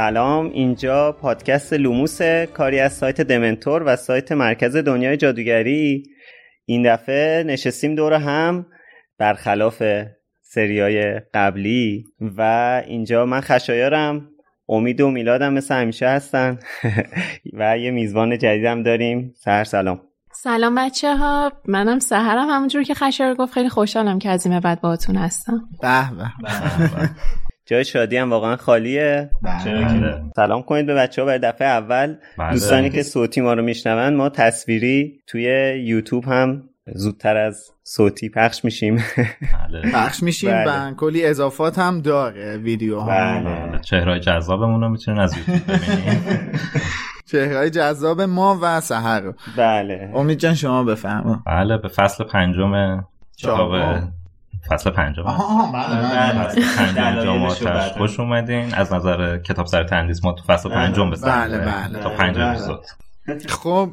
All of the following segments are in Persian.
سلام اینجا پادکست لوموس کاری از سایت دمنتور و سایت مرکز دنیای جادوگری. این دفعه نشستیم دور هم برخلاف سریای قبلی و اینجا من خشایارم. امید و میلادم مثل همیشه هستن و یه میزبان جدیدم داریم. سهر سلام. سلام بچه ها منم سهرم. همونجور که خشایار گفت خیلی خوشحالم که از این بعد باهاتون هستم. به به. جای شادی هم واقعا خالیه. سلام کنید به بچه ها برای دفعه اول. دوستانی که صوتی ما رو میشنون ما تصویری توی یوتیوب هم زودتر از صوتی پخش میشیم. پخش میشیم و کلی اضافات هم داره ویدیو ها. چهرهای جذابمون رو می‌تونین از یوتیوب ببینید چهرهای جذاب ما و سهر بله. امید جان شما بفهم بله به فصل پنجم کتاب فصل پنجم. پنجم خوش اومدین. از نظر کتاب سر تندیس ما تو فصل پنجم بسیم بله بله تا پنج اپیزود. خب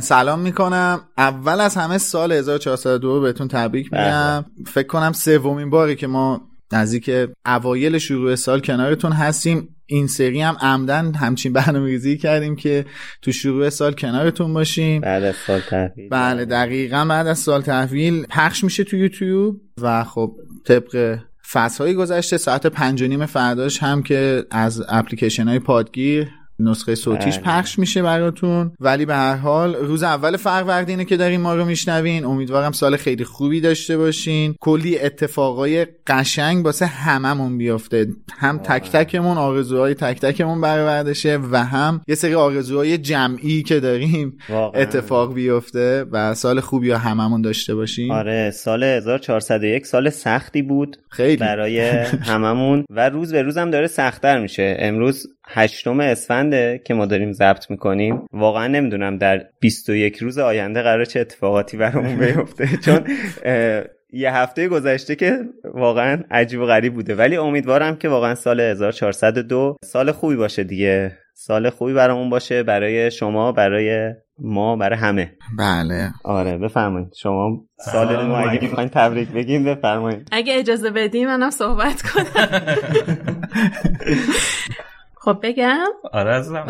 سلام می‌کنم. اول از همه سال 1402 بهتون تبریک میگم. فکر کنم سومین باری که ما نزدیک اوایل شروع سال کنارتون هستیم. این سری هم عمدن همچین برنامه‌ریزی کردیم که تو شروع سال کنارتون باشیم. بعد از سال تحویل. بله دقیقا بعد از سال تحویل پخش میشه تو یوتیوب و خب طبق فصل گذشته ساعت پنج و نیم فرداش هم که از اپلیکیشن های پادگیر نسخه صوتیش بله. پخش میشه براتون. ولی به هر حال روز اول فروردینه که دارین ما رو میشنوین. امیدوارم سال خیلی خوبی داشته باشین. کلی اتفاقای قشنگ واسه هممون بیافته هم تک تکمون آرزوهای تک تکمون برآورده شه و هم یه سری آرزوهای جمعی که داریم واقعا. اتفاق بیفته و سال خوبی هممون داشته باشیم آره سال 1401 سال سختی بود خیلی. برای هممون و روز به روز هم داره سختتر میشه. امروز هشتم اسفنده که ما داریم ضبط می‌کنیم. واقعا نمی‌دونم در 21 روز آینده قرار چه اتفاقاتی برامون بیفته. چون یه هفته گذشته که واقعا عجیب و غریب بوده. ولی امیدوارم که واقعا سال 1402 سال خوبی باشه دیگه. سال خوبی برامون باشه برای شما برای ما برای همه. بله. آره بفرمایید. شما سال نو اگه می‌خواین تبریک بگیم بفرمایید. اگه اجازه بدی منم صحبت کنم. خب بگم؟ آره عزیزم.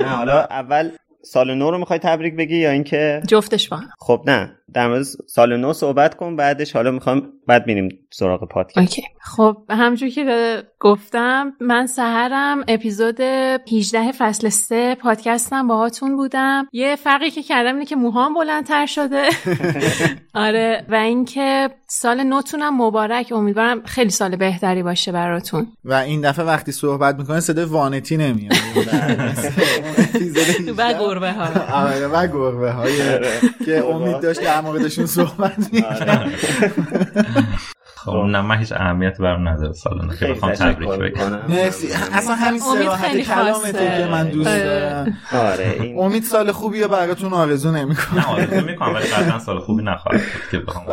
نه حالا اول سال نو رو می‌خوای تبریک بگی یا اینکه؟ جفتش با خب نه. در مورد سال نو صحبت کن بعدش حالا می‌خوام بعد بینیم سراغ پادکست. اوکی. خب همجور که گفتم من سهرم اپیزود 18 فصل 3 پادکستم باهاتون بودم. یه فرقی که کردم اینه که موهام بلندتر شده. آره و اینکه سال نوتونم مبارک. امیدوارم خیلی سال بهتری باشه براتون. و این دفعه وقتی صحبت می‌کنه صدای وانتی نمیاد. و گربه ها آره و گربه های که امید داشت در موردشون صحبت خب نه من هیچ اهمیت برام نداره سال که بخوام تبریک بگم. مرسی. اصلا همین سراحت کلامته که من دوست دارم. آره امید سال خوبی رو براتون آرزو نمی‌کنه نه آرزو می‌کنم ولی قطعا سال خوبی نخواهد بود که بخوام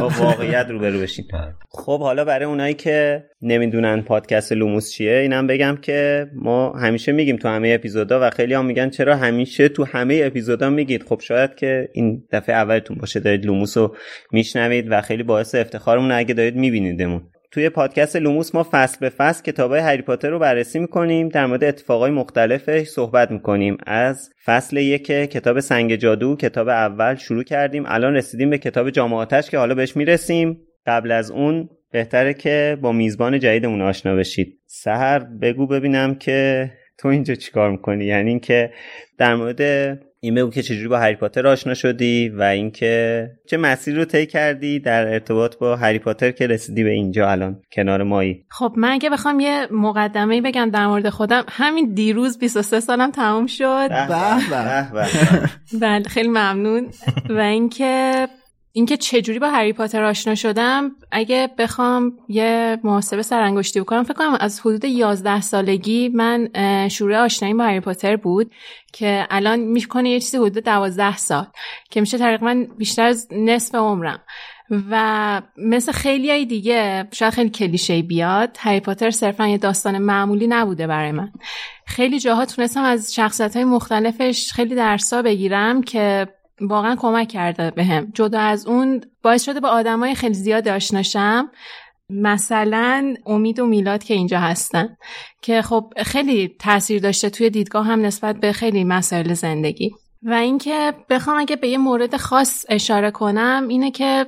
با واقعیت روبرو بشیم. خب حالا برای اونایی که نمی‌دونن پادکست لوموس چیه اینم بگم که ما همیشه میگیم تو همه اپیزودا و خیلی هم میگن چرا همیشه تو همه اپیزودا میگید. خب شاید که این دفعه اولتون باشه دارید لوموس رو میشنوید و خیلی باعث افتخارمون اگه دارید میبینیدمون. توی پادکست لوموس ما فصل به فصل کتابای هری پاتر رو بررسی می‌کنیم در مورد اتفاقای مختلفش صحبت می‌کنیم. از فصل یک کتاب سنگ جادو کتاب اول شروع کردیم. الان رسیدیم به کتاب جام آتش که حالا بهش می‌رسیم. قبل از اون بهتره که با میزبان جدیدمون آشنا بشید. سهر بگو ببینم که تو اینجا چیکار می‌کنی؟ یعنی اینکه در مورد این بگو که چجوری با هری پاتر آشنا شدی و اینکه چه مسیر رو طی کردی در ارتباط با هری پاتر که رسیدی به اینجا الان کنار مایی؟ خب من اگه بخوام یه مقدمه بگم در مورد خودم همین دیروز 23 سالم تموم شد. بله خیلی ممنون. و اینکه اینکه چجوری با هری پاتر آشنا شدم اگه بخوام یه محاسبه سرانگشتی بکنم فکر کنم از حدود 11 سالگی من شروع آشنایی با هری پاتر بود که الان می‌کنه یه چیزی حدود 12 سال که میشه تقریبا بیشتر از نصف عمرم. و مثل خیلی های دیگه شاید خیلی کلیشه بیاد هری پاتر صرفا یه داستان معمولی نبوده برای من. خیلی جاها تونستم از شخصیت های مختلفش خیلی درسا بگیرم که واقعا کمک کرده بهم. جدا از اون باعث شده با آدمای خیلی زیاد آشناشم مثلا امید و میلاد که اینجا هستن. که خب خیلی تاثیر داشته توی دیدگاه هم نسبت به خیلی مسائل زندگی. و اینکه بخوام اگه به یه مورد خاص اشاره کنم اینه که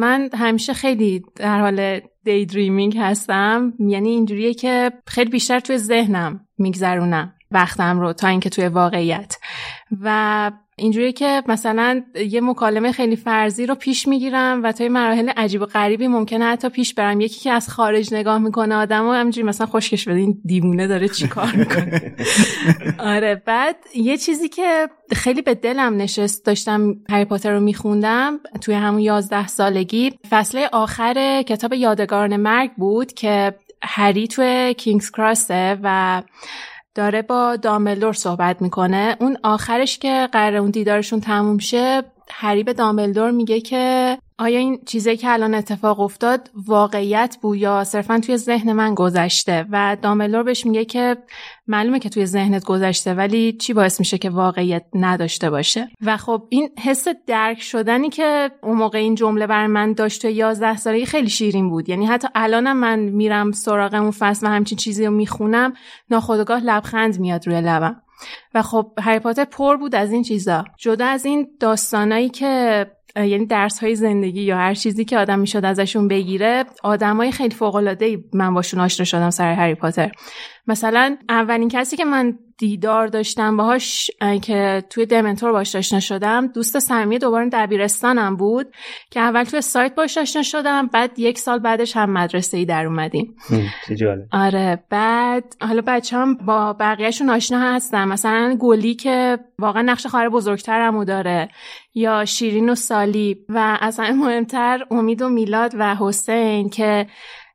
من همیشه خیلی در حال دی دریمینگ هستم. یعنی اینجوریه که خیلی بیشتر توی ذهنم میگذرونم وقتم رو تا اینکه توی واقعیت. و اینجوری که مثلا یه مکالمه خیلی فرضی رو پیش می‌گیرم و تا مراحل عجیب و غریبی ممکنه حتی پیش برم. یکی که از خارج نگاه می‌کنه آدم و همینجوری مثلا خوشکش بده. این دیوونه داره چی کار می‌کنه؟ آره بعد یه چیزی که خیلی به دلم نشست داشتم هری پاتر رو میخوندم توی همون یازده سالگی. فصله آخر کتاب یادگاران مرگ بود که هری توی کینگز کراسه و داره با دامبلدور صحبت می‌کنه. اون آخرش که قرار اون دیدارشون تموم شه هری به دامبلدور میگه که آیا این چیزی که الان اتفاق افتاد واقعیت بود یا صرفا توی ذهن من گذشته؟ و دامبلور بهش میگه که معلومه که توی ذهنت گذشته ولی چی باعث میشه که واقعیت نداشته باشه؟ و خب این حس درک شدنی که اون موقع این جمله بر من داشت توی 11 سالگی خیلی شیرین بود. یعنی حتی الانم من میرم سراغ اون فصل و همچین چیزی رو می‌خونم ناخودآگاه لبخند میاد روی لبم. و خب هری پاتر پر بود از این چیزا. جدا از این داستانایی که یعنی درس های زندگی یا هر چیزی که آدم می‌شد ازشون بگیره آدمای خیلی فوق العاده من باشون آشنا شدم سر هری پاتر. مثلا اولین کسی که من دیدار داشتم باهاش که توی دمنتور باش آشنا شدم. دوست صمیمی دوباره دبیرستانم بود که اول توی سایت باش آشنا شدم بعد یک سال بعدش هم مدرسه ای در اومدیم. آره بعد حالا بچه هم با بقیهشون آشنا هستم مثلا گلی که واقعا نقش خواهر بزرگترمو داره یا شیرین و سالی. و اصلا مهمتر امید و میلاد و حسین که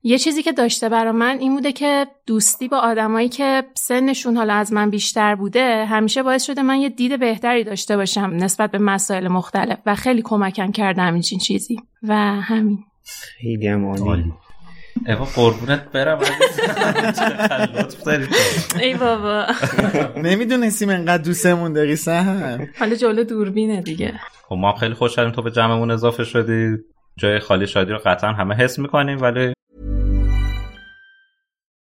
یه چیزی که داشته برا من این بوده که دوستی با آدمایی که سنشون حالا از من بیشتر بوده همیشه باعث شده من یه دید بهتری داشته باشم نسبت به مسائل مختلف و خیلی کمکم کرده همین چیزی. و همین. خیلی هم عالی. ایوا قربونت برم. ای بابا. نمی‌دونستیم انقدر دوستمون داری سهر حالا جلو دوربینه دیگه. خب ما خیلی خوشحالیم تو به جمعمون اضافه شدی. جای خالی شادی رو قطعا همه حس می‌کنیم ولی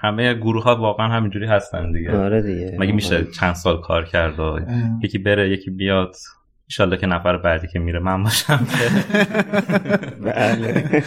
همه گروه ها واقعا همینجوری هستن دیگه. آره دیگه. مگه میشه چند سال کار کرد و یکی بره یکی بیاد؟ ایشالله که نفر بعدی که میره من باشم. بله.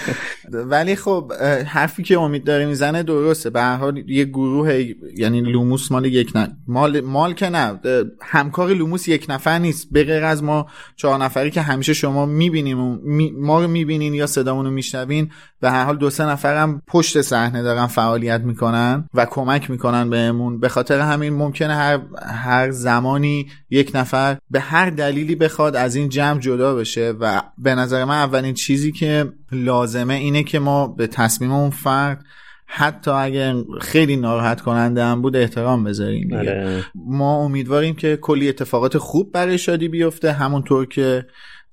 ولی خب حرفی که امید داره می‌زنه درسته. به هر حال یه گروه یعنی لوموس مال یک نه مال مال که نه همکار لوموس یک نفر نیست. به از ما چهار نفری که همیشه شما می‌بینیم و ما رو می‌بینین یا صدامون رو میشنوین به هر حال دو سه نفرم پشت صحنه دارن فعالیت می‌کنن و کمک می‌کنن بهمون. به خاطر همین ممکنه هر هر زمانی یک نفر به هر دلیلی بخواد از این جمع جدا بشه و به نظر من اولین چیزی که لازمه اینه که ما به تصمیم اون فرد حتی اگه خیلی ناراحت کننده هم بود احترام بذاریم دیگه. آره. ما امیدواریم که کلی اتفاقات خوب برای شادی بیفته همونطور که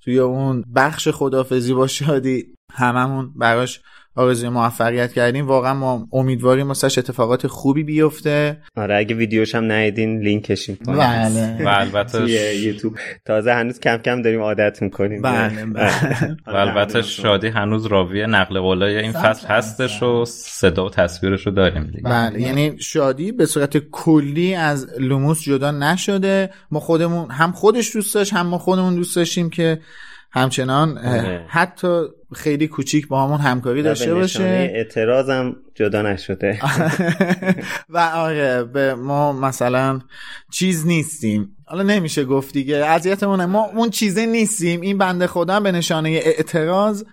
توی اون بخش خدافزی با شادی هممون براش آرزوی موفقیت کردیم. واقعا ما امیدواریم واسش اتفاقات خوبی بیفته. آره اگه ویدیوش هم ندیدین لینکش می‌کنم بله. و البته یوتیوب. تازه هنوز کم کم داریم عادت می‌کنیم بله بله. و البته شادی هنوز راوی نقل قولای این فصل هستش و صدا و تصویرش رو داریم دیگه. بله. یعنی شادی به صورت کلی از لوموس جدا نشده. ما خودمون هم خودش دوست داشت هم ما خودمون دوست داشتیم که همچنان اه، آره. حتی خیلی کوچیک با همون همکاری داشته باشه. اعتراضم جدا نشده. و آره به ما مثلا چیز نیستیم. حالا نمیشه گفت دیگه اذیتمونه ما اون چیزه نیستیم. این بنده خدا به نشانه اعتراض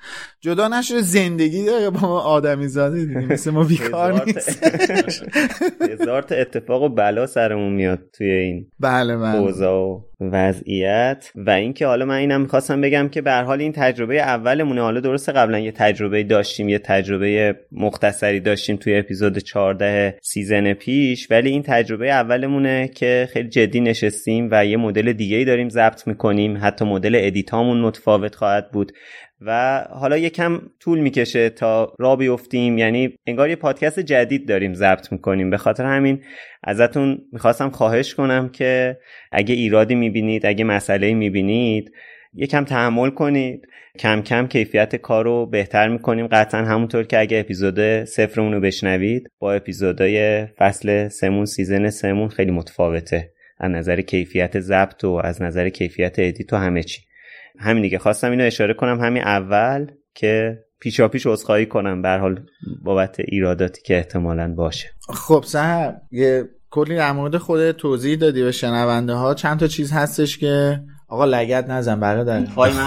جدا نشده زندگی داره با ما آدمی زاده دیگه مثل ما بیکار نیست. هزار تا اتفاق و بلا سرمون میاد توی این بله بله. اوضاع و وضعیت. و اینکه حالا من اینم می‌خواستم بگم که به حال این تجربه اولمونه. حالا درسته قبلا یه تجربه داشتیم یه تجربه مختصری داشتیم توی اپیزود 14 سیزن پیش ولی این تجربه اولمونه که خیلی جدی نشستیم و یه مدل دیگه ای داریم ضبط می‌کنیم. حتی مدل ادیتامون متفاوت خواهد بود. و حالا یکم طول می‌کشه تا را بیفتیم. یعنی انگار یه پادکست جدید داریم ضبط می‌کنیم. به خاطر همین ازتون می‌خواستم خواهش کنم که اگه ایرادی می‌بینید اگه مسئله می‌بینید یکم تحمل کنید. کم کم کیفیت کار رو بهتر می‌کنیم. قطعا همونطور که اگه اپیزود صفرمون رو بشنوید با اپیزودهای فصل سمون سیزن سمون خیلی متفاوته. از نظر کیفیت ضبط و از نظر کیفیت ادیت و همه چی. همین دیگه خواستم اینو اشاره کنم. همین اول که پیشا پیش عذرخواهی کنم به هر حال بابت ایراداتی که احتمالا باشه. خب سهر یه کلی در مورد خود توضیح دادی به شنونده ها. چند تا چیز هستش که آقا لگت نزن برادر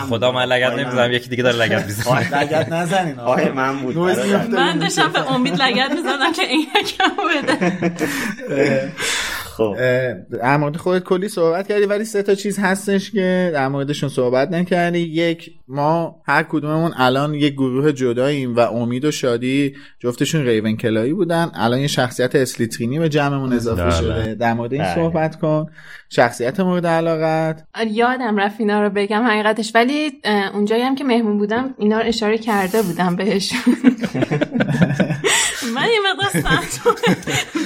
خدا من لگت نمی‌زنم یکی دیگه داره لگت می‌زنه لگت نزنین آقا. من بود. من. داشتم به امید لگت می‌زدم که این یکم بده. خب. در مورد خودت کلی صحبت کردی ولی سه تا چیز هستش که در موردشون صحبت نکردی. یک ما هر کدوممون الان یک گروه جداییم و امید و شادی جفتشون ریون کلایی بودن. الان یه شخصیت اسلیترینی به جمعمون اضافه بله. شده. در مورد این بله. صحبت کن. شخصیت مورد علاقت. یادم رفت اینا رو بگم حقیقتش ولی اونجایی هم که مهمون بودم اینا رو اشاره کرده بودم بهش من یه مقدار سندروم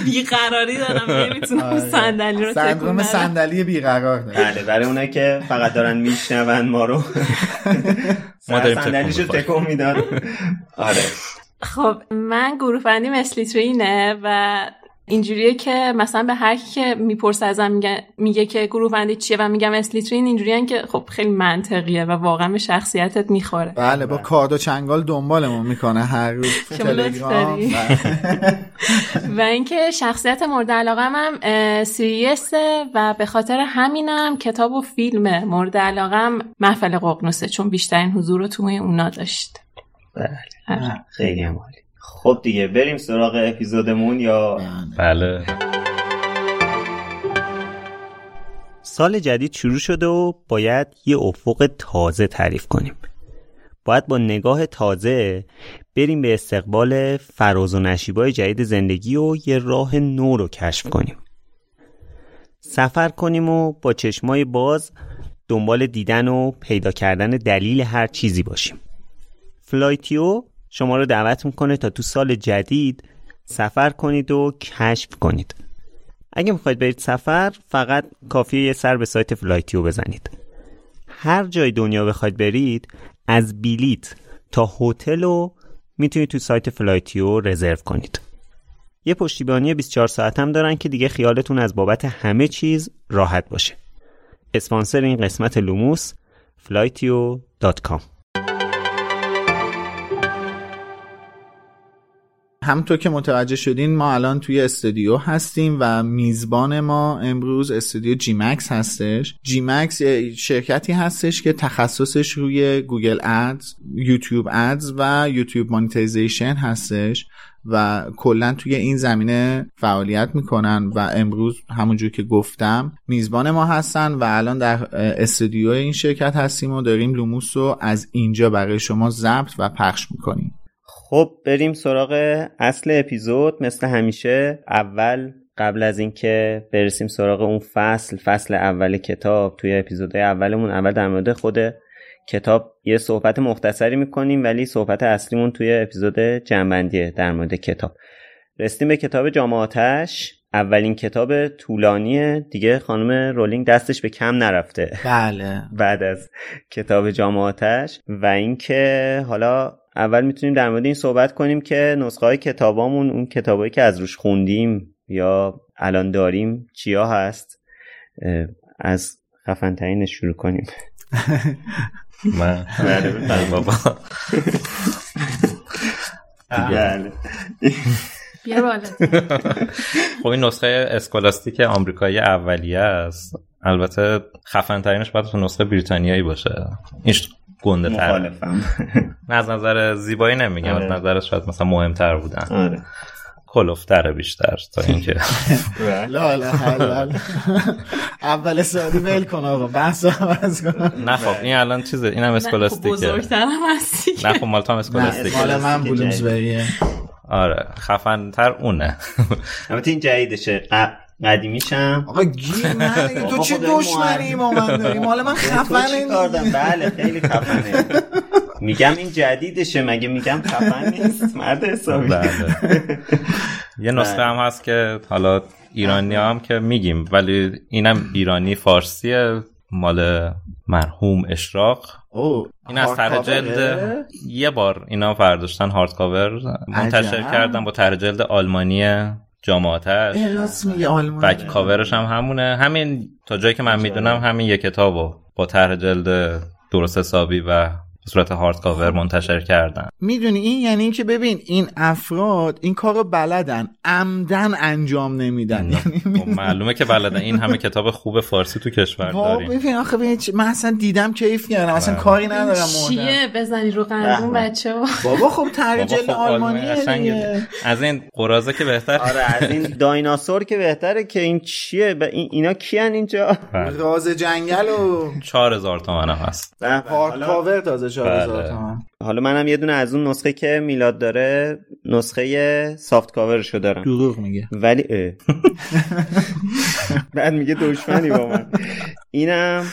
بیقراری دارم نمی‌تونم صندلی رو تکون سندروم. صندلی بیقرار داره بله برای اونایی که فقط دارن میشنون ما رو. ما داریم تکون صندلیشو. تکون میدن آره. خب من گروه بندی مثلیترینه و اینجوریه که مثلا به هر کی که می‌پرسه ازم میگه, میگه که گروه بندی چیه و میگم اسلیترین اینجوریه که خب خیلی منطقیه و واقعا به شخصیتت می‌خوره. بله با کارد و چنگال دنبالمون می‌کنه هر روز تلگرام. و اینکه شخصیت مورد علاقه هم سیریسه و به خاطر همینم کتاب و فیلم مورد علاقه محفل ققنوسه چون بیشترین حضور رو توی اونا داشت. بله. خیلی هم خب دیگه بریم سراغ اپیزودمون یا؟ بله. سال جدید شروع شده و باید یه افق تازه تعریف کنیم. باید با نگاه تازه بریم به استقبال فراز و نشیبای جدید زندگی و یه راه نو رو کشف کنیم. سفر کنیم و با چشمای باز دنبال دیدن و پیدا کردن دلیل هر چیزی باشیم. فلایتیو شما رو دعوت می‌کنه تا تو سال جدید سفر کنید و کشف کنید. اگه می‌خواید برید سفر فقط کافیه یه سر به سایت فلایتیو بزنید. هر جای دنیا بخواید برید از بلیت تا هتل رو می‌تونید تو سایت فلایتیو رزرو کنید. یه پشتیبانی 24 ساعت هم دارن که دیگه خیالتون از بابت همه چیز راحت باشه. اسپانسر این قسمت لوموس flytio.com همطور که متوجه شدین ما الان توی استودیو هستیم و میزبان ما امروز استودیو جی مکس هستش. جی مکس شرکتی هستش که تخصصش روی Google Ads، YouTube Ads و YouTube Monetization هستش و کلا توی این زمینه فعالیت می‌کنن و امروز همونجور که گفتم میزبان ما هستن و الان در استودیو این شرکت هستیم و داریم لوموس رو از اینجا برای شما ضبط و پخش می‌کنیم. خب بریم سراغ اصل اپیزود. مثل همیشه اول قبل از اینکه برسیم سراغ اون فصل فصل اول کتاب. توی اپیزودهای اولمون اول در مورد خود کتاب یه صحبت مختصری می‌کنیم ولی صحبت اصلیمون توی اپیزود جنبندیه در مورد کتاب. رسیدیم به کتاب جامعاتش اولین کتاب طولانیه. دیگه خانم رولینگ دستش به کم نرفته. بله. بعد از کتاب جامعاتش و اینکه حالا اول می‌تونیم در مورد این صحبت کنیم که نسخه های کتابامون اون کتابایی که از روش خوندیم یا الان داریم چیا هست؟ از خفن شروع کنیم. من. بابا. بیا بالا. خب این نسخه اسکولاستیک آمریکایی اولیه است. البته خفن ترینش باید نسخه بریتانیایی باشه. این گنده تر. نه از نظر زیبایی نمیگم از نظر شاید مثلا مهمتر بودن. آره. کلوفتره بیشتر تا اینکه. لا لا اول سالی ول کن آقا بحث عوض کن. نه خب این الان چیزه اینم اسکولاستیکه بزرگترم هستی نه خب مال تو هم اسکولاستیکه مال من بلومزبریه آره خفن تر اونه. البته این جدیدشه. قدیمیشم. آقا گیر من تو چه دشمنی با من داری مال من خفنه بله خیلی خفنه. میگم این جدیدشه مگه میگم خفن نیست؟ مرد حسابی. بله. یه نسخه هم هست که حالا ایرانی هم که میگیم ولی اینم ایرانی فارسیه مال مرحوم اشراق. این از طرح جلد یه بار اینا فرداشتن هارد کاور منتشر کردن با طرح جلد آلمانی جامعاتش بک کاورش هم همونه. همین تا جایی که من می‌دونم همین یه کتابو با طرح جلد درست حسابی و به صورت هارد کاور منتشر کردن. می‌دونی این یعنی اینکه ببین این افراد این کارو بلدن عمدن انجام نمیدن. یعنی خب معلومه که بلدن. این همه کتاب خوب فارسی تو کشور داریم. ببین آخه ببین من اصلا دیدم کیف کردم اصلا کاری ندارم چیه؟ بزنی رو قندون بچه بابا خب ترجل آلمانیه دیگه. از این قرازه که بهتر آره از این دایناسور که بهتره که این چیه؟ اینا کیان اینجا؟ راز جنگل و 4000 تومن هست. هارد کاور تازه 4000 بله. تومن حالا منم یه دونه از اون نسخه که میلاد داره نسخه سافت کاورشو دارم. دروغ میگه. ولی. بعد میگه دشمنی با من. اینم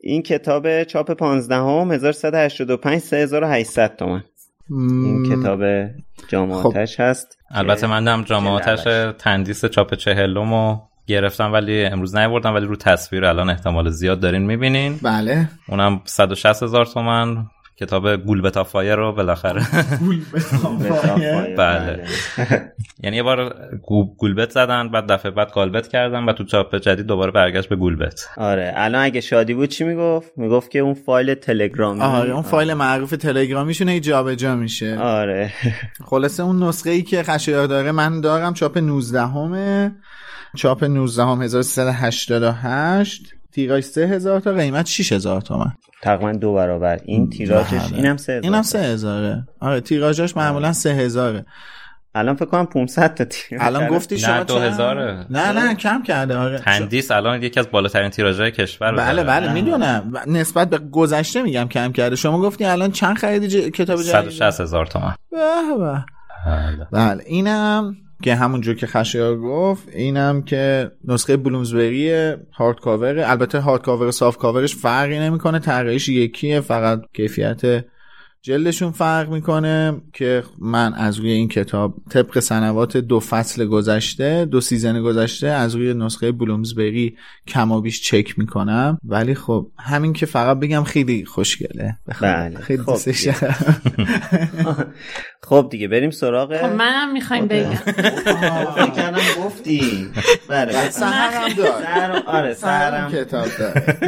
این کتاب چاپ 15 هم 1185 3800 تومن. این کتاب جامعاتش هست. البته من هم جامعاتش تندیس چاپ چهلم گرفتم ولی امروز نیوردم ولی رو تصویر الان احتمال زیاد دارین می‌بینین. بله. اونم 160 هزار تومن. کتاب گول بتافایر رو بالاخره. گول بله. یعنی یه بار گولبت زدن بعد دفعه بعد گالبت کردن و تو چاپ جدید دوباره برگشت به گولبت. آره. الان اگه شادی بود چی می‌گفت؟ می‌گفت که اون فایل تلگرامی. آره اون فایل معروف تلگرامیشونه جابجا میشه. آره. خلاصه اون نسخه ای که خشایار داره من دارم چاپ 19 همه چاپ 19 هم 1388 تیراژ 3000 تا قیمت 6000 تومن. تقریبا دو برابر. این تیراژش اینم 3000 اینم 3000 آره تیراژش معمولا 3000 الان فکر کنم 500 تا تیراژ الان گفتی شما نه 2000 نه نه کم کرده آره. تندیس الان یکی از بالاترین تیراژهای کشور بله بله می‌دونم. نسبت به گذشته میگم کم کرده. شما گفتی الان چند خریدی ج... کتاب جدید؟ 160 هزار تومن. به به. بله اینم که همونجور که خشیار گفت اینم که نسخه بلومزبری hard cover البته hard cover soft cover ش فرقی نمی‌کنه طراحیش یکیه فقط کیفیت جلدشون فرق می‌کنه که من از روی این کتاب طبق سنوات دو فصل گذشته دو سیزن گذشته از روی نسخه بلومزبری کم و بیش چک می‌کنم. ولی خب همین که فقط بگم خیلی خوشگله. بله خیلی خب دوستش خب دیگه بریم سراغ خب منم می‌خوایم بگم. فکر کردم گفتی. بله سهرم دار آره سهرم. کتاب داره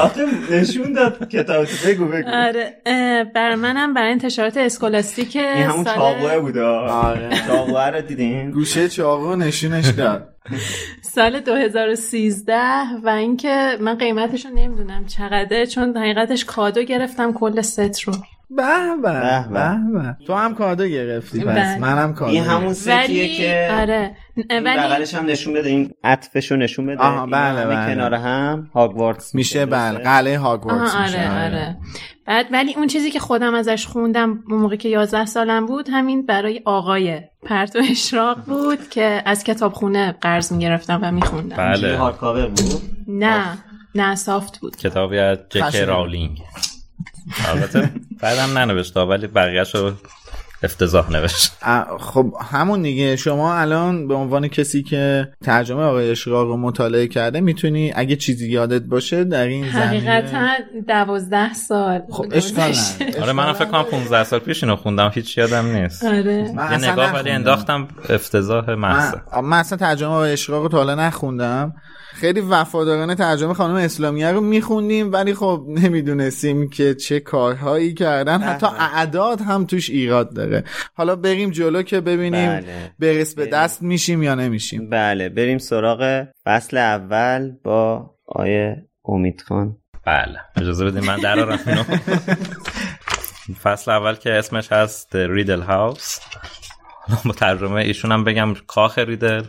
آخه نشون داد کتاب بگو بگو. آره برای منم برای انتشارات اسکولاستیک این همون سال- چاقوه بود آره. چاقوه رو دیدین؟ گوشه چاقو نشونش داد. سال 2013 و اینکه من قیمتش رو نمی‌دونم چقدره چون حقیقتش کادو گرفتم کل ست رو. به به تو هم کادو گرفتی پس بله. منم کادو این همون ولی که آره. ولی بغلش هم نشون بده این عطفشو نشون بده. آها، بله، بله. کنار هم هاگوارتس میشه بله قلعه هاگوارتس آره آره. بعد ولی اون چیزی که خودم ازش خوندم اون موقع که 11 سالم بود همین برای آقای پرتو اشراق بود که از کتابخونه قرض می‌گرفتم و میخوندم. بله. هارد کاور بود؟ نه نه سافت بود. کتابی از جک خشن. البته بعدم ننوشته ولی بقیهش رو افتضاح نوشت. خب همون دیگه. شما الان به عنوان کسی که ترجمه آقای اشراق رو مطالعه کرده می‌تونی اگه چیزی یادت باشه در این زمینه حقیقتا دوازده سال. خب اشکال آره منم فکر کنم 15 سال پیش اینو خوندم هیچ یادم نیست. آره. من یه اصلا نگاه ولی. انداختم افتضاح محض من, من اصلا ترجمه آقای اشراق رو تا حالا نخوندم. خیلی وفادارانه ترجمه خانم اسلامیه رو میخوندیم ولی خب نمی‌دونستیم که چه کارهایی کردن. حتی اعداد هم توش ایراد داره. حالا بریم جلو که ببینیم بله. برس به دست میشیم یا نمیشیم. بله بریم سراغ فصل اول با آیه امید خان. بله اجازه بدین من اینو فصل اول که اسمش هست ریدل هاوس با ترجمه ایشون هم بگم کاخ ریدل.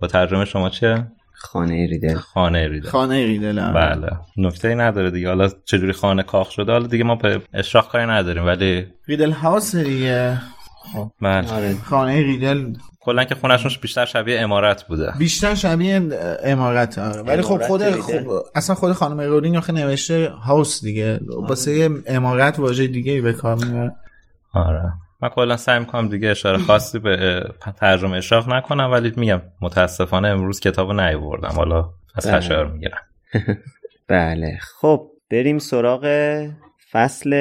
با ترجمه شما چیه؟ خانه ریدل. خانه ریدل. خانه ریدل بله. نکته ای نداره دیگه. حالا چجوری خانه کاخ شده حالا دیگه ما به اشراق کاری نداریم ولی ریدل هاوس دیگه. من آره. خانه ریدل. کلا که خونشون بیشتر شبیه امارت بوده. بیشتر شبیه امارت آره. ولی خب خود. خب اصلا خود خانم رولینگ آخه نوشته هاوس دیگه. واسه امارت واژه دیگه ای به کار می‌بره. آره. من کلا سعی می‌کنم دیگه اشاره خاصی به ترجمه اشراق نکنم ولی میگم متاسفانه امروز کتابو نیاوردم. حالا از بله. خشایار می‌گیرم. بله. خب بریم سراغ فصل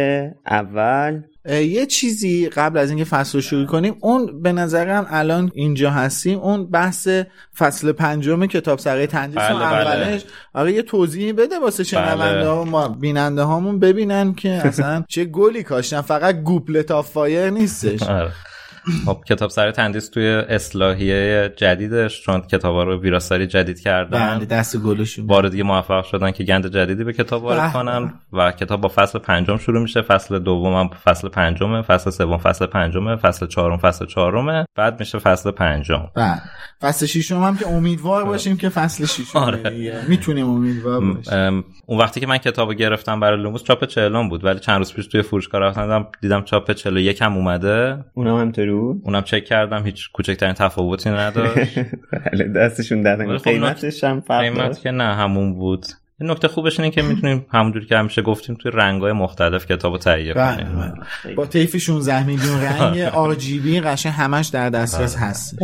اول. یه چیزی قبل از اینکه فصل رو شروع کنیم اون به نظرم الان اینجا هستیم اون بحث فصل پنجم کتابسرای تندیس بله، بله. اولش آره یه توضیحی بده واسه شنونده ها ما بیننده هامون ببینن که اصلا چه گلی کاشتن فقط Goblet of Fire نیستش آره. خب کتابسرای تندیس توی اصلاحیه جدیدش چون کتابا رو ویراستاری جدید بله کردن دست گلشون بار دیگه موفق شدن که گند جدیدی به کتاب. وارد کنن. و کتاب با فصل پنجم شروع میشه. فصل دوم هم فصل پنجمه. فصل سوم فصل پنجمه. فصل چهارم فصل چهارمه. بعد میشه فصل پنجم. بله. فصل ششم هم که امیدوار باشیم که فصل ششم آره. می‌تونیم امیدوار باشیم. اون وقتی که من کتاب گرفتم برای لوموس چاپ چهلم بود. ولی چند روز پیش توی فروشگاه رفتم دیدم, دیدم چاپ 41 هم اومده. اونم همینطوری بود اونم چک کردم هیچ کوچکترین تفاوتی نداشت. بله دستشون دادن خب قیمتش هم فرق قیمت داشت. که نه همون بود. نکته خوبش اینه که می‌تونیم همونجوری که همیشه گفتیم توی رنگ‌های مختلف کتابو تهیه بله، کنیم. بله. با طیف 16 میلیون رنگ RGB قشنگ همش در دسترس بله. هست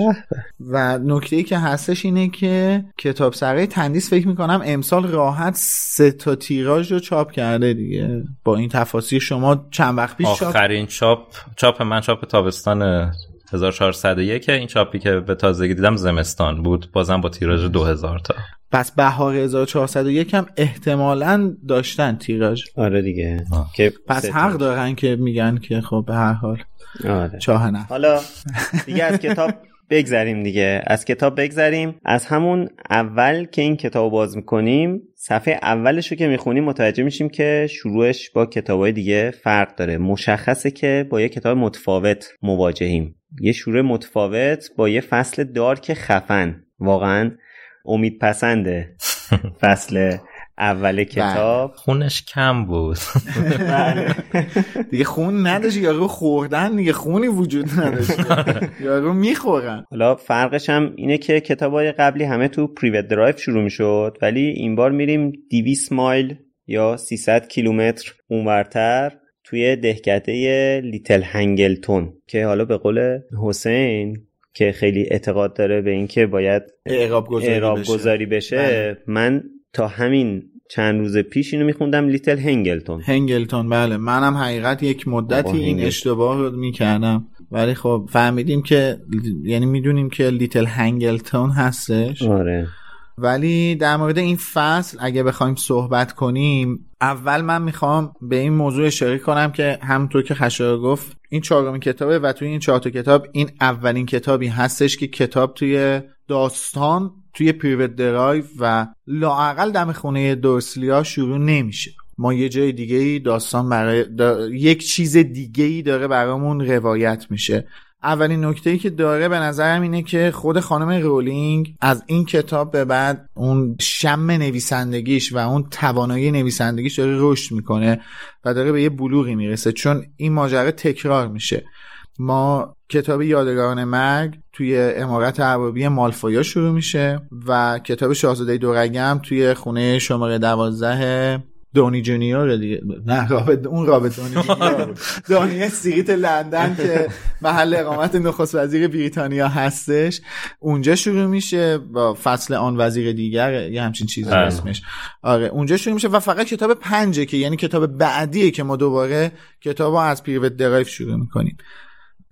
و نکته ای که هستش اینه که کتاب سرای تندیس فکر می‌کنم امسال راحت سه تا تیراژ رو چاپ کرده دیگه. با این تفاصیل شما چند وقت پیش چاپ آخرین چاپ چاپ من چاپ تابستان 1401 این چاپی که به تازگی دیدم زمستان بود. بازم با تیراژ 2000 تا. پس بهار 1401 هم احتمالا داشتن تیراژ. آره دیگه. که پس حق. دارن که میگن که خب به هر حال آره. چاه نه. حالا دیگه از کتاب بگذریم دیگه. از کتاب بگذریم. از همون اول که این کتاب باز می‌کنیم صفحه اولش رو که می‌خونیم متوجه میشیم که شروعش با کتابای دیگه فرق داره. مشخصه که با یه کتاب متفاوت مواجهیم. یه شروع متفاوت با یه فصل دارک خفن. واقعا امید پسنده فصل اول کتاب. خونش کم بود. بله. دیگه خون نداشت یارو خوردن دیگه خونی وجود نداشت. یارو می‌خورن. حالا فرقش هم اینه که کتابای قبلی همه تو پریوت درایو شروع می‌شد ولی این بار میریم 200 مایل یا 300 کیلومتر اونورتر توی دهکده لیتل هنگلتون که حالا به قول حسین که خیلی اعتقاد داره به اینکه باید اعراب گذاری اعراب بشه. گذاری بشه بله. من تا همین چند روز پیش اینو میخوندم لیتل هنگلتون هنگلتون بله منم حقیقت یک مدتی این. اشتباه رو می‌کردم ولی خب فهمیدیم که یعنی می‌دونیم که لیتل هنگلتون هستش آره ولی در مورد این فصل اگه بخوایم صحبت کنیم اول من می‌خوام به این موضوع اشاره کنم که همونطور که خشایار گفت این چهارمین کتابه و توی این چهار تا کتاب این اولین کتابی هستش که کتاب توی داستان توی پریوت درایو و لااقل دم خونه دورسلیا شروع نمیشه. ما یه جای دیگه ای داستان برای دا- یک چیز دیگه ای داره برامون روایت میشه. اولین نکته ای که داره به نظرم اینه که خود خانم رولینگ از این کتاب به بعد اون شم نویسندگیش و اون توانایی نویسندگیش داره رشد می‌کنه و داره به یه بلوغی می‌رسه چون این ماجرا تکرار میشه. ما کتاب یادگاران مرگ توی امارت اربابی مالفویا شروع میشه و کتاب شاهزاده دورگم توی خونه شماره دوازده دونی جونیور دیگه نه رابط اون رابط دونی جونیور. دونی استریت لندن که محل اقامت نخست وزیر بریتانیا هستش اونجا شروع میشه با فصل آن وزیر دیگر یه همچین چیزی بله. اسمش آره اونجا شروع میشه و فقط کتاب پنجه که یعنی کتاب بعدیه که ما دوباره کتاب از پیروت درایف شروع می‌کنیم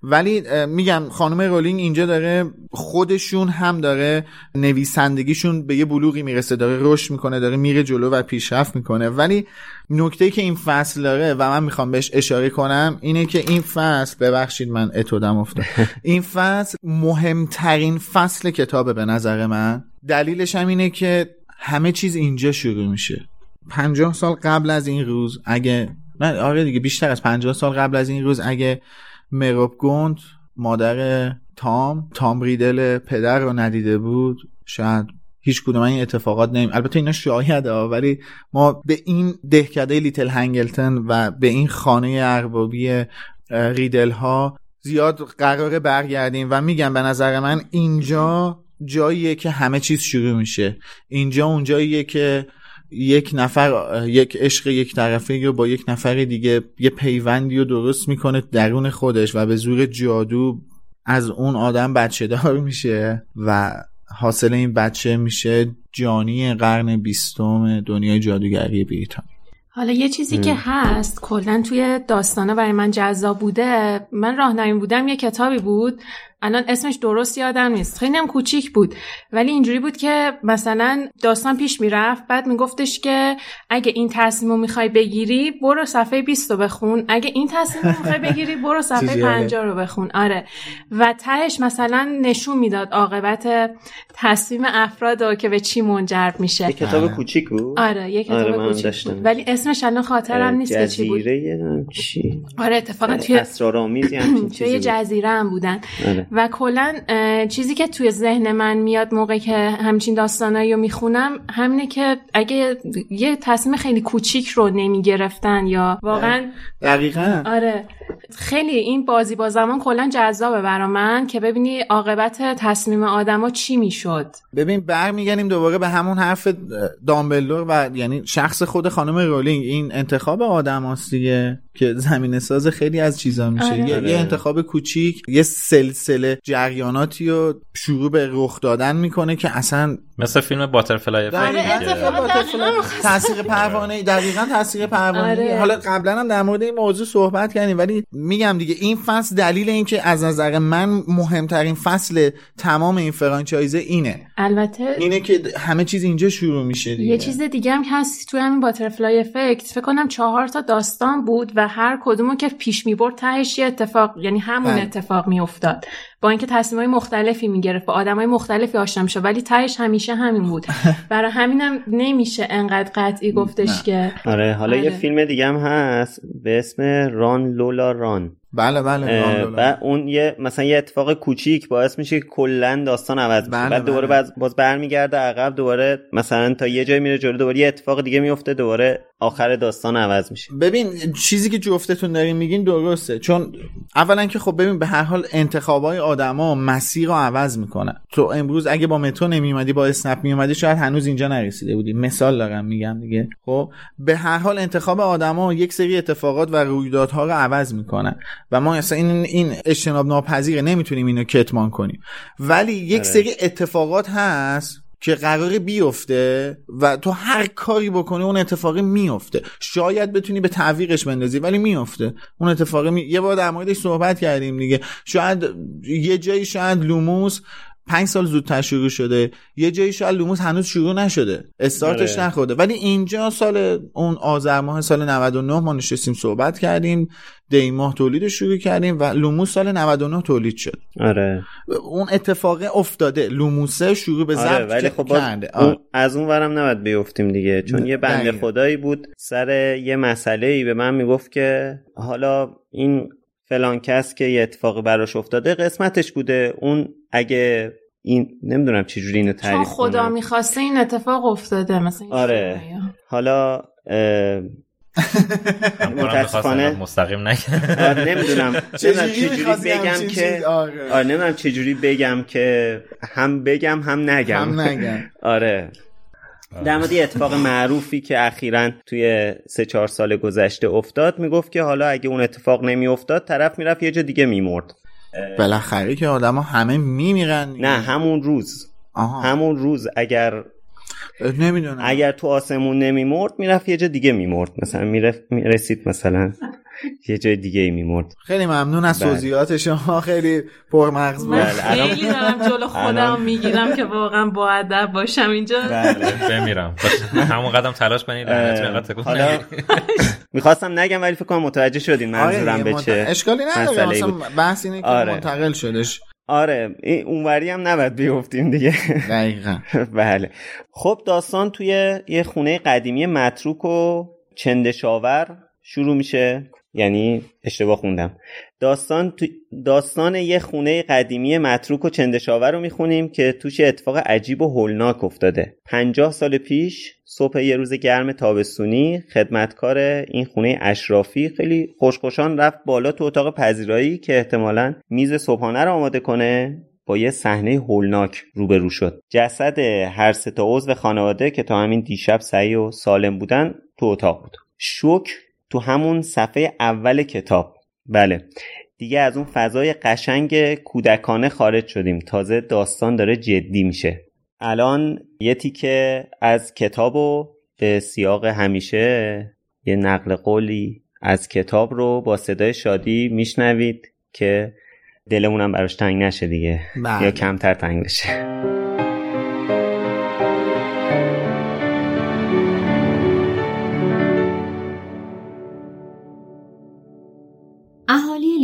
ولی میگم خانم رولینگ اینجا داره خودشون هم داره نویسندگیشون به یه بلوغی می‌رسه داره رشد می‌کنه داره میره جلو و پیشرفت می‌کنه. ولی نکته که این فصل داره و من می‌خوام بهش اشاره کنم اینه که این فصل ببخشید من اتودم افتاد این فصل مهمترین فصل کتابه به نظر من. دلیلش هم اینه که همه چیز اینجا شروع میشه. پنجاه سال قبل از این روز اگه نه آره دیگه بیشتر از پنجاه سال قبل از این روز اگه مروب گوند مادر تام. تام ریدل پدر رو ندیده بود. شاید هیچ کدوم این اتفاقات نمی البته اینا شاهده ها، ولی ما به این دهکده لیتل هنگلتن و به این خانه اربابی ریدل ها زیاد قراره برگردیم و میگم به نظر من اینجا جاییه که همه چیز شروع میشه. اینجا اونجاییه که یک نفر یک عشق یک طرفه رو با یک نفر دیگه یه پیوندی رو درست می‌کنه درون خودش و به زور جادو از اون آدم بچه دار میشه و حاصل این بچه میشه جانی قرن بیستم دنیای جادوگری بریتانیا. حالا یه چیزی که هست کلا توی داستانه برای من جذاب بوده من راهنمایی بودم یه کتابی بود الان اسمش درست یادم نیست. خیلی هم کوچیک بود. ولی اینجوری بود که مثلا داستان پیش می‌رفت. بعد میگفتش که اگه این تصمیم رو می‌خوای بگیری برو صفحه 20 رو بخون. اگه این تصمیم رو می‌خوای بگیری برو صفحه چه جالب. 50 رو بخون. آره. و تهش مثلا نشون می‌داد عاقبت تصمیم افراد رو که به چی منجر میشه. یه کتاب کوچیک بود. آره یه کتاب آره، کوچیک. بود. ولی اسمش الان خاطرم نیست که چی بود. جزیره یه چی؟ آره اتفاقا توی اسرارآمیزی همچین توی چیزی. جزیره هم بودن. آره. و کلا چیزی که توی ذهن من میاد موقع که همچین داستانایی رو می‌خونم همینه که اگه یه تصمیم خیلی کوچیک رو نمی‌گرفتن یا واقعا دقیقا آره خیلی این بازی با زمان کلا جذابه برا من که ببینی عاقبت تصمیم آدما چی می‌شد. ببین برمیگردیم دوباره به همون حرف دامبلدور و یعنی شخص خود خانم رولینگ. این انتخاب آدم دیگه که زمین ساز خیلی از چیزا میشه. آره. یه, یه انتخاب کوچیک یه سلسله جریاناتی رو شروع به رخ دادن می‌کنه که اصلا مثل فیلم باترفلای تاثیر پروانه دقیقا تاثیر پروانه. آره. حالا قبلا هم در مورد این موضوع صحبت کردیم ولی میگم دیگه این فصل دلیل اینکه از نظر من مهمترین فصل تمام این فرانچایزه اینه. البته اینه که همه چیز اینجا شروع میشه دیگه. یه چیز دیگه هم هست توی همین باترفلای افکت. فکر کنم چهار تا داستان بود و هر کدومو که پیش می‌برد تهش یه اتفاق یعنی همون بله. اتفاق میافتاد. با اینکه تصمیمای مختلفی می‌گرفت با آدمای مختلفی آشنا میشه ولی تهش همیشه همین بود. برای همینم نمیشه انقدر قطعی گفتش که آره حالا یه آره. فیلم دیگه هم هست به اسم ران لولا ران. بله بله و اون یه مثلا یه اتفاق کوچیک باعث میشه که کلا داستان عوض میشه بله، بعد دوباره بله. باز, برمیگرده عقب دوباره مثلا تا یه جای میره جلو دوباره یه اتفاق دیگه میفته دوباره آخر داستان عوض میشه. ببین چیزی که جفتتون دارین میگین درسته. چون اولا که خب ببین به هر حال انتخابای آدما مسیر رو عوض می‌کنن تو امروز اگه با مترو نمیومدی با اسنپ میومدی شاید هنوز اینجا نرسیده بودی. مثال دارم میگم دیگه. خب به هر حال انتخاب آدما یک سری اتفاقات و رویدادها رو عوض می‌کنن و ما اصلا این این اجتناب ناپذیره نمی‌تونیم اینو کتمان کنیم. ولی یک آره. سری اتفاقات هست که قرار بیفته و تو هر کاری بکنی اون اتفاقی میفته. شاید بتونی به تعویقش بندازی ولی میفته. اون اتفاقی می... یه بار در موردش صحبت کردیم دیگه. شاید یه جایی شاید لوموس پنج سال زودتر شروع شده. یه جایی شاید لوموس هنوز شروع نشده. استارتش آره. نخورده. ولی اینجا سال اون آذر ماه سال 99 ما نشستیم صحبت کردیم. دی ماه تولید رو شروع کردیم و لوموس سال 99 تولید شد. آره. اون اتفاق افتاده. لوموسه شروع به آره ضبط ولی خب اون آره. از اون ورم نباید بیفتیم دیگه چون یه بنده. خدایی بود. سر یه مسئله ای به من می‌گفت که حالا این فلان کس که یه اتفاقی براش افتاده قسمتش بوده. اون اگه این نمی‌دونم چجوری اینو چون تعریف خدا کنم. می‌خواسته این اتفاق افتاده مثلا این آره. حالا اه، متاسفانه مستقیم نکرد آره نمی‌دونم. نمی‌دونم چجوری بگم که آره. آره نمی‌دونم چجوری بگم که هم بگم هم نگم. هم نگم. آره. در مورد یه اتفاق معروفی که اخیرا توی سه چهار سال گذشته افتاد می‌گفت که حالا اگه اون اتفاق نمیافتاد طرف می‌رفت یه جا دیگه میمرد. بالاخره که آدما همه میمیرن نه همون روز. آها. همون روز اگر نمی‌دونم. اگر تو آسمون نمیمرد می‌رفت یه جا دیگه میمرد. مثلا می‌رسید مثلا. یه جای دیگه ای میمرد. خیلی ممنون از بله. توضیحات شما خیلی پرمغز بود. بله، خیلی دارم جلو خودم می‌گیرم که واقعا با ادب باشم اینجا. بمیرم. همون قدم تلاش کنید حالا. می‌خواستم نگم ولی فکر کنم متوجه شدین آره منظورم به چه اشکالی نداره. بود. بحث اینه که آره. منتقل شدش. آره این اونوری هم نباید بیفتیم دیگه. دقیقا. بله. خب داستان توی یه خونه قدیمی متروک و چندشاور شروع میشه. یعنی اشتباه خوندم. داستان تو داستان یه خونه قدیمی متروک و چندشاور رو می‌خونیم که توش اتفاق عجیب و هولناک افتاده. پنجاه سال پیش صبح یه روز گرم تابستونی خدمتکار این خونه اشرافی خیلی خوشخوشان رفت بالا تو اتاق پذیرایی که احتمالا میز صبحانه رو آماده کنه. با یه صحنه هولناک روبرو شد. جسد هر سه تا عضو خانواده که تا همین دیشب سعی و سالم بودن تو اتاق بود. شوک تو همون صفحه اول کتاب. بله. دیگه از اون فضای قشنگ کودکانه خارج شدیم. تازه داستان داره جدی میشه. الان یه تیکه از کتاب و به سیاق همیشه یه نقل قولی از کتاب رو با صدای شادی میشنوید که دلمونم براش تنگ نشه دیگه. بله. یا کمتر تنگ بشه.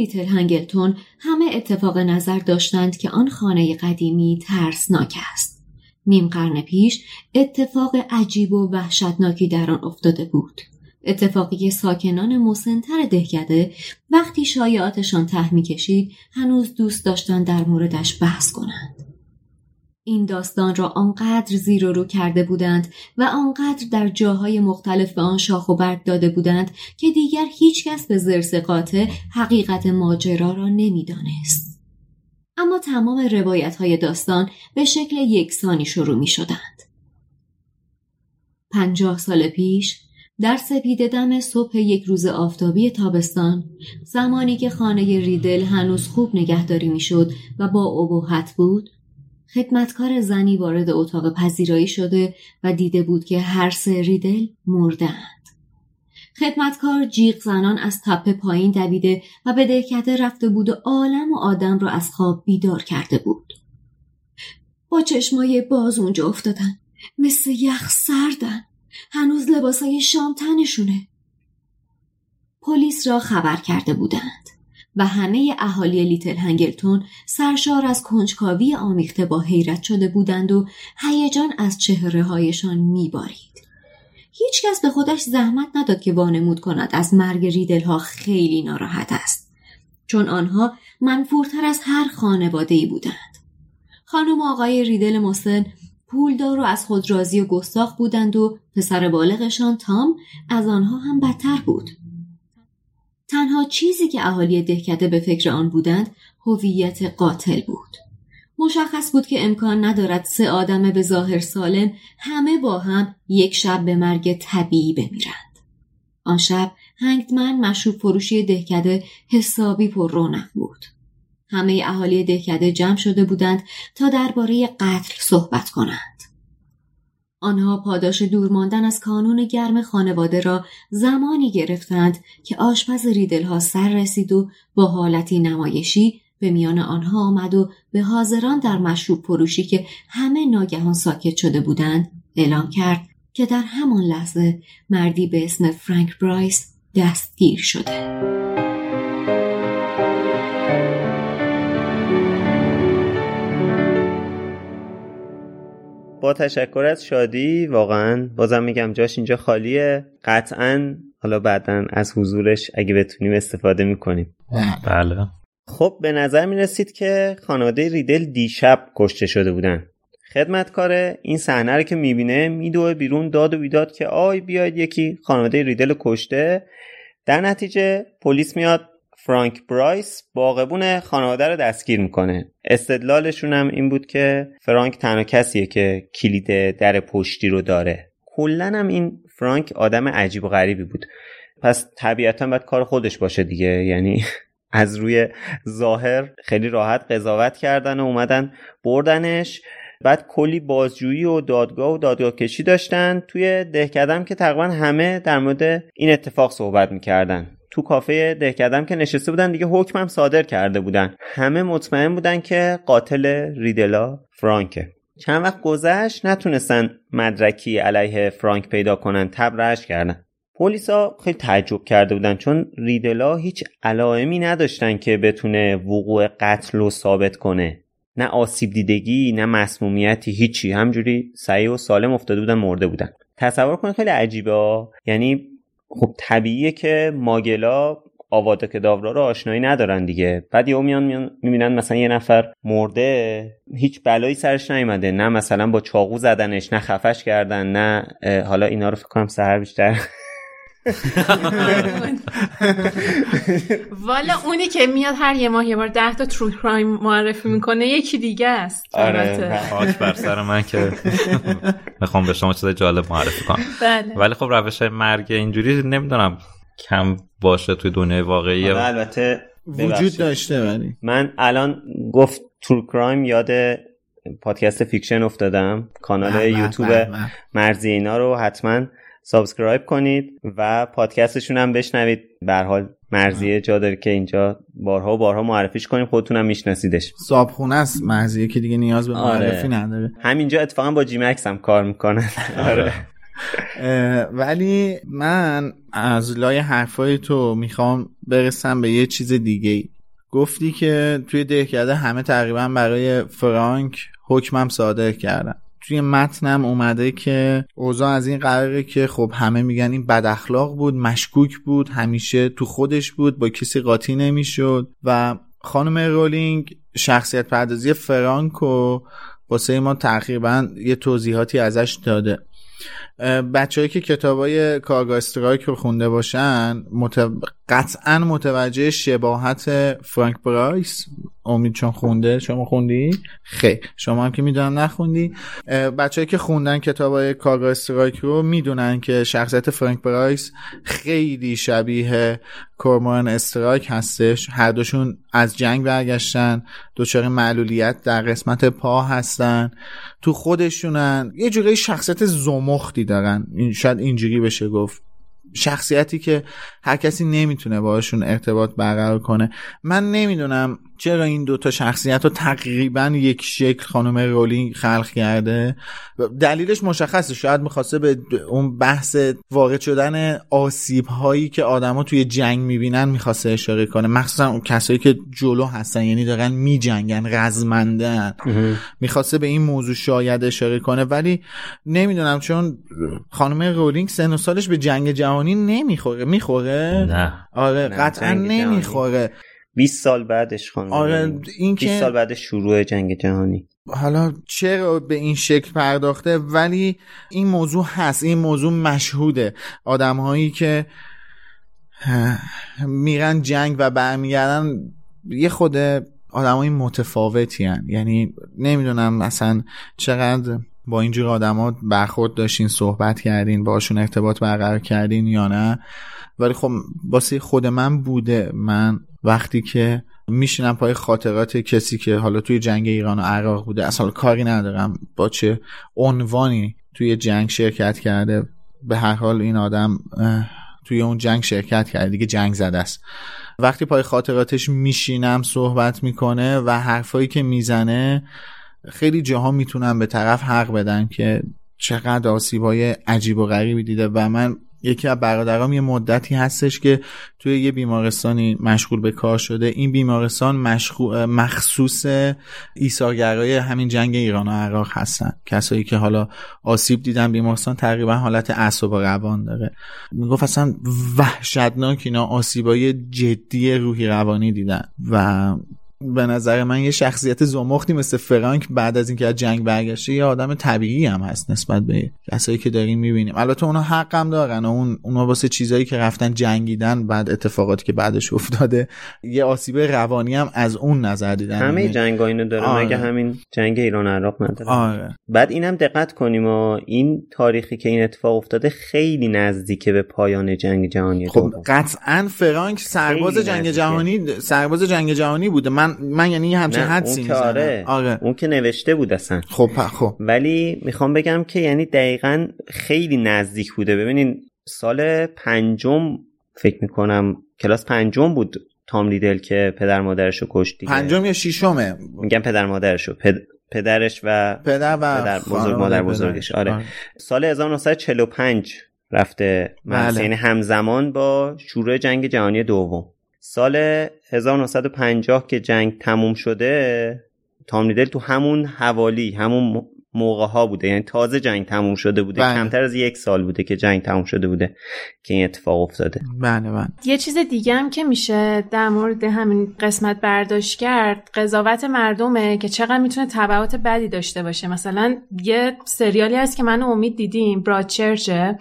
لیتل هنگلتون همه اتفاق نظر داشتند که آن خانه قدیمی ترسناک است. نیم قرن پیش اتفاق عجیب و وحشتناکی در آن افتاده بود. اتفاقی که ساکنان مسنتر دهکده وقتی شایعاتشان ته می‌کشید هنوز دوست داشتن در موردش بحث کنند این داستان را آنقدر زیر و رو کرده بودند و آنقدر در جاهای مختلف به آن شاخ و برگ داده بودند که دیگر هیچکس به زرس قاطع حقیقت ماجرا را نمی‌دانست. اما تمام روایت های داستان به شکل یکسانی شروع می شدند. پنجاه سال پیش در سپید دم صبح یک روز آفتابی تابستان زمانی که خانه ریدل هنوز خوب نگهداری می‌شد و با ابهت بود خدمتکار زنی وارد اتاق پذیرایی شده و دیده بود که هر سه ریدل مردند. خدمتکار جیغ زنان از تپه پایین دویده و به دهکده رفته بود و عالم و آدم را از خواب بیدار کرده بود. با چشمای باز اونجا افتادن. مثل یخ سردن. هنوز لباسای شام تنشونه. پلیس را خبر کرده بودند. و همه اهالی لیتل هنگلتون سرشار از کنجکاوی آمیخته با حیرت شده بودند و هیجان از چهره هایشان میبارید. هیچکس به خودش زحمت نداد که وانمود کند از مرگ ریدل ها خیلی ناراحت است. چون آنها منفورتر از هر خانواده ای بودند. خانم آقای ریدل مسن پولدار و از خود راضی و گستاخ بودند و پسر بالغشان تام از آنها هم بدتر بود. تنها چیزی که اهالی دهکده به فکر آن بودند هویت قاتل بود. مشخص بود که امکان ندارد سه آدم به ظاهر سالم همه با هم یک شب به مرگ طبیعی بمیرند. آن شب هنگتمن مشروب فروشی دهکده حسابی پر رونق بود. همه اهالی دهکده جمع شده بودند تا درباره قتل صحبت کنند. آنها پاداش دور ماندن از کانون گرم خانواده را زمانی گرفتند که آشپز ریدلها سر رسید و با حالتی نمایشی به میان آنها آمد و به حاضران در مشروب پروشی که همه ناگهان ساکت شده بودند اعلام کرد که در همان لحظه مردی به اسم فرانک برایس دستگیر شده. با تشکر از شادی واقعا بازم میگم جاش اینجا خالیه. قطعا حالا بعدا از حضورش اگه بتونیم استفاده می‌کنیم. بله. خب به نظر می‌رسید که خانواده ریدل دیشب کشته شده بودن. خدمتکار این صحنه رو که می‌بینه میدوه بیرون داد و بیداد که آی بیاید یکی خانواده ریدل کشته. در نتیجه پلیس میاد فرانک برایس باغبون خانواده رو دستگیر می‌کنه. استدلالشون هم این بود که فرانک تنها کسیه که کلید در پشتی رو داره. کلا هم این فرانک آدم عجیب و غریبی بود. پس طبیعتا باید کار خودش باشه دیگه. یعنی از روی ظاهر خیلی راحت قضاوت کردن و اومدن بردنش. بعد کلی بازجویی و دادگاه و دادگاه کشی داشتن. توی دهکدم که تقریبا همه در مورد این اتفاق صحبت می‌کردن. تو کافه دهکدم که نشسته بودن دیگه حکمم صادر کرده بودن. همه مطمئن بودن که قاتل ریدلا فرانکه. چند وقت گذشت نتونستن مدرکی علیه فرانک پیدا کنن تبرش کردن. پلیسا خیلی تعجب کرده بودن چون ریدلا هیچ علائمی نداشتن که بتونه وقوع قتل رو ثابت کنه. نه آسیب دیدگی نه مسمومیتی هیچی. همجوری سعی و سالم افتاده بودن مرده بودن. تصور کن خیلی عجیبه یعنی خب طبیعیه که ماگلا آواده که داورا رو آشنایی ندارن دیگه. بعد یهو میان, میان می‌بینن مثلا یه نفر مرده هیچ بلایی سرش نیومده. نه مثلا با چاقو زدنش نه خفش کردن نه حالا اینا رو فکر کنم سهر بیشتر والا اونی که میاد هر یه ماه یه بار ده تا true crime معرفی می‌کنه یکی دیگه است. آره. خاک بر سر من که می‌خوام به شما چیز جالب معرفی کنم. بله. ولی خب روش مرگ اینجوری نمی‌دونم کم باشه توی دنیای واقعی. آره، البته وجود داشته ولی. من الان گفت true crime یاد پادکست fiction افتادم. کانال یوتیوب مرزی اینا رو حتما subscribe کنید و پادکستشون هم بشنوید. به حال مرزیه جا داره که اینجا بارها و بارها معرفیش کنیم خودتونم میشناسیدش. صابخونه است. مرزیه که دیگه نیاز به معرفی آره. نداره. همینجا اتفاقا با جیمکس هم کار می‌کنه آره. ولی من از لای حرفای تو می‌خوام برسم به یه چیز دیگه گفتی که توی دهکده همه تقریبا برای فرانک حکمم صادر کردن. توی متنم اومده که اوضاع از این قراره که خب همه میگن این بد اخلاق بود مشکوک بود همیشه تو خودش بود با کسی قاطی نمی‌شد و خانم رولینگ شخصیت پردازی فرانکو واسه ما تقریبا یه توضیحاتی ازش داده. بچههایی که کتاب های کارگاه استرایک رو خونده باشن قطعا متوجه شباهت فرانک برایس امید چون خونده شما خوندی؟ خیلی شما هم که می‌دونم نخوندی. بچههایی که خوندن کتاب های کارگاه استرایک رو می‌دونن که شخصیت فرانک برایس خیلی شبیه کورموران استرایک هستش. هر دوشون از جنگ برگشتن دچار معلولیت در قسمت پا هستن. تو خودشونن. یه جوری شخصیت زمختی دارن این شاید اینجوری بشه گفت. شخصیتی که هر کسی نمی‌تونه باشون ارتباط برقرار کنه. من نمی‌دونم چرا این دوتا شخصیت رو تقریبا یک شکل خانم رولینگ خلق کرده. دلیلش مشخصه. شاید می‌خواسته به اون بحث وارد شدن آسیب هایی که آدما توی جنگ می‌بینن می‌خواسته اشاره کنه. مخصوصا اون کسایی که جلو هستن یعنی دارن میجنگن رزمندن می‌خواسته به این موضوع شاید اشاره کنه. ولی نمی‌دونم چون خانم رولینگ سن و سالش به جنگ جهانی نمی‌خوره می‌خوره؟ نه. آره قطعا نمی‌خوره. 20 سال بعدش خانم آره این 20 سال بعد شروع جنگ جهانی. حالا چرا به این شکل پرداخته؟ ولی این موضوع هست این موضوع مشهوده. آدم هایی که میرن جنگ و برمیگردن یه خود آدم های متفاوتی هن. یعنی نمی‌دونم مثلا چقدر با اینجور آدما برخورد داشتین صحبت کردین باشون ارتباط برقرار کردین یا نه؟ ولی خب واسه خود من بوده. من وقتی که میشینم پای خاطرات کسی که حالا توی جنگ ایران و عراق بوده اصلا کاری ندارم با چه عنوانی توی جنگ شرکت کرده. به هر حال این آدم توی اون جنگ شرکت کرده. دیگه جنگ زده است. وقتی پای خاطراتش میشینم صحبت می‌کنه و حرفایی که می‌زنه خیلی جاها می‌تونم به طرف حق بدن که چقدر آسیبای عجیب و غریبی دیده و من یکی از برادرام یه مدتی هستش که توی یه بیمارستانی مشغول به کار شده. این بیمارستان مخصوص ایثارگرای همین جنگ ایران و عراق هستن. کسایی که حالا آسیب دیدن بیمارستان تقریبا حالت اعصاب روان داره. می‌گفت اصلا وحشتناک اینا آسیبای جدی روحی روانی دیدن و به نظر من یه شخصیت زمختی مثل فرانک بعد از اینکه از جنگ برگشته یه آدم طبیعی هم هست نسبت به کسایی که داریم می‌بینیم. البته اونا حق هم دارن اون اونا واسه چیزایی که رفتن جنگیدن بعد اتفاقاتی که بعدش افتاده یه آسیب روانی هم از اون نظر دیدن. همه جنگ اینو داره آره. مگه همین جنگ ایران عراق نداره؟ آره. بعد اینم دقت کنیم و این تاریخی که این اتفاق افتاده خیلی نزدیکه به پایان جنگ جهانی خب قطعا فرانک سرباز جنگ جهانی سرباز جنگ جهانی بوده. من من یعنی همچین حدسی آره. آره. اون که نوشته بود اصلا. خب خب. ولی می‌خوام بگم که یعنی دقیقا خیلی نزدیک بوده. ببینین سال پنجم فکر می‌کنم کلاس پنجم بود تام لیدل که پدر مادرش رو کشت دیگه. پنجم یا ششمه؟ میگم پدر مادرش رو. پد... پدرش و پدر و پدر بزرگ مادر بزرگش. آره. آره. سال 1945 رفته بله. یعنی همزمان با شروع جنگ جهانی دوم. سال 1950 که جنگ تموم شده تام لیدل تو همون حوالی همون موقع ها بوده. یعنی تازه جنگ تموم شده بوده. بله. کمتر از یک سال بوده که جنگ تموم شده بوده که این اتفاق افتاده. بله بله. یه چیز دیگه هم که میشه در مورد همین قسمت برداشت کرد قضاوت مردمه که چقدر می‌تونه تبعات بدی داشته باشه. مثلا یه سریالی هست که من امید دیدیم برادچرچه.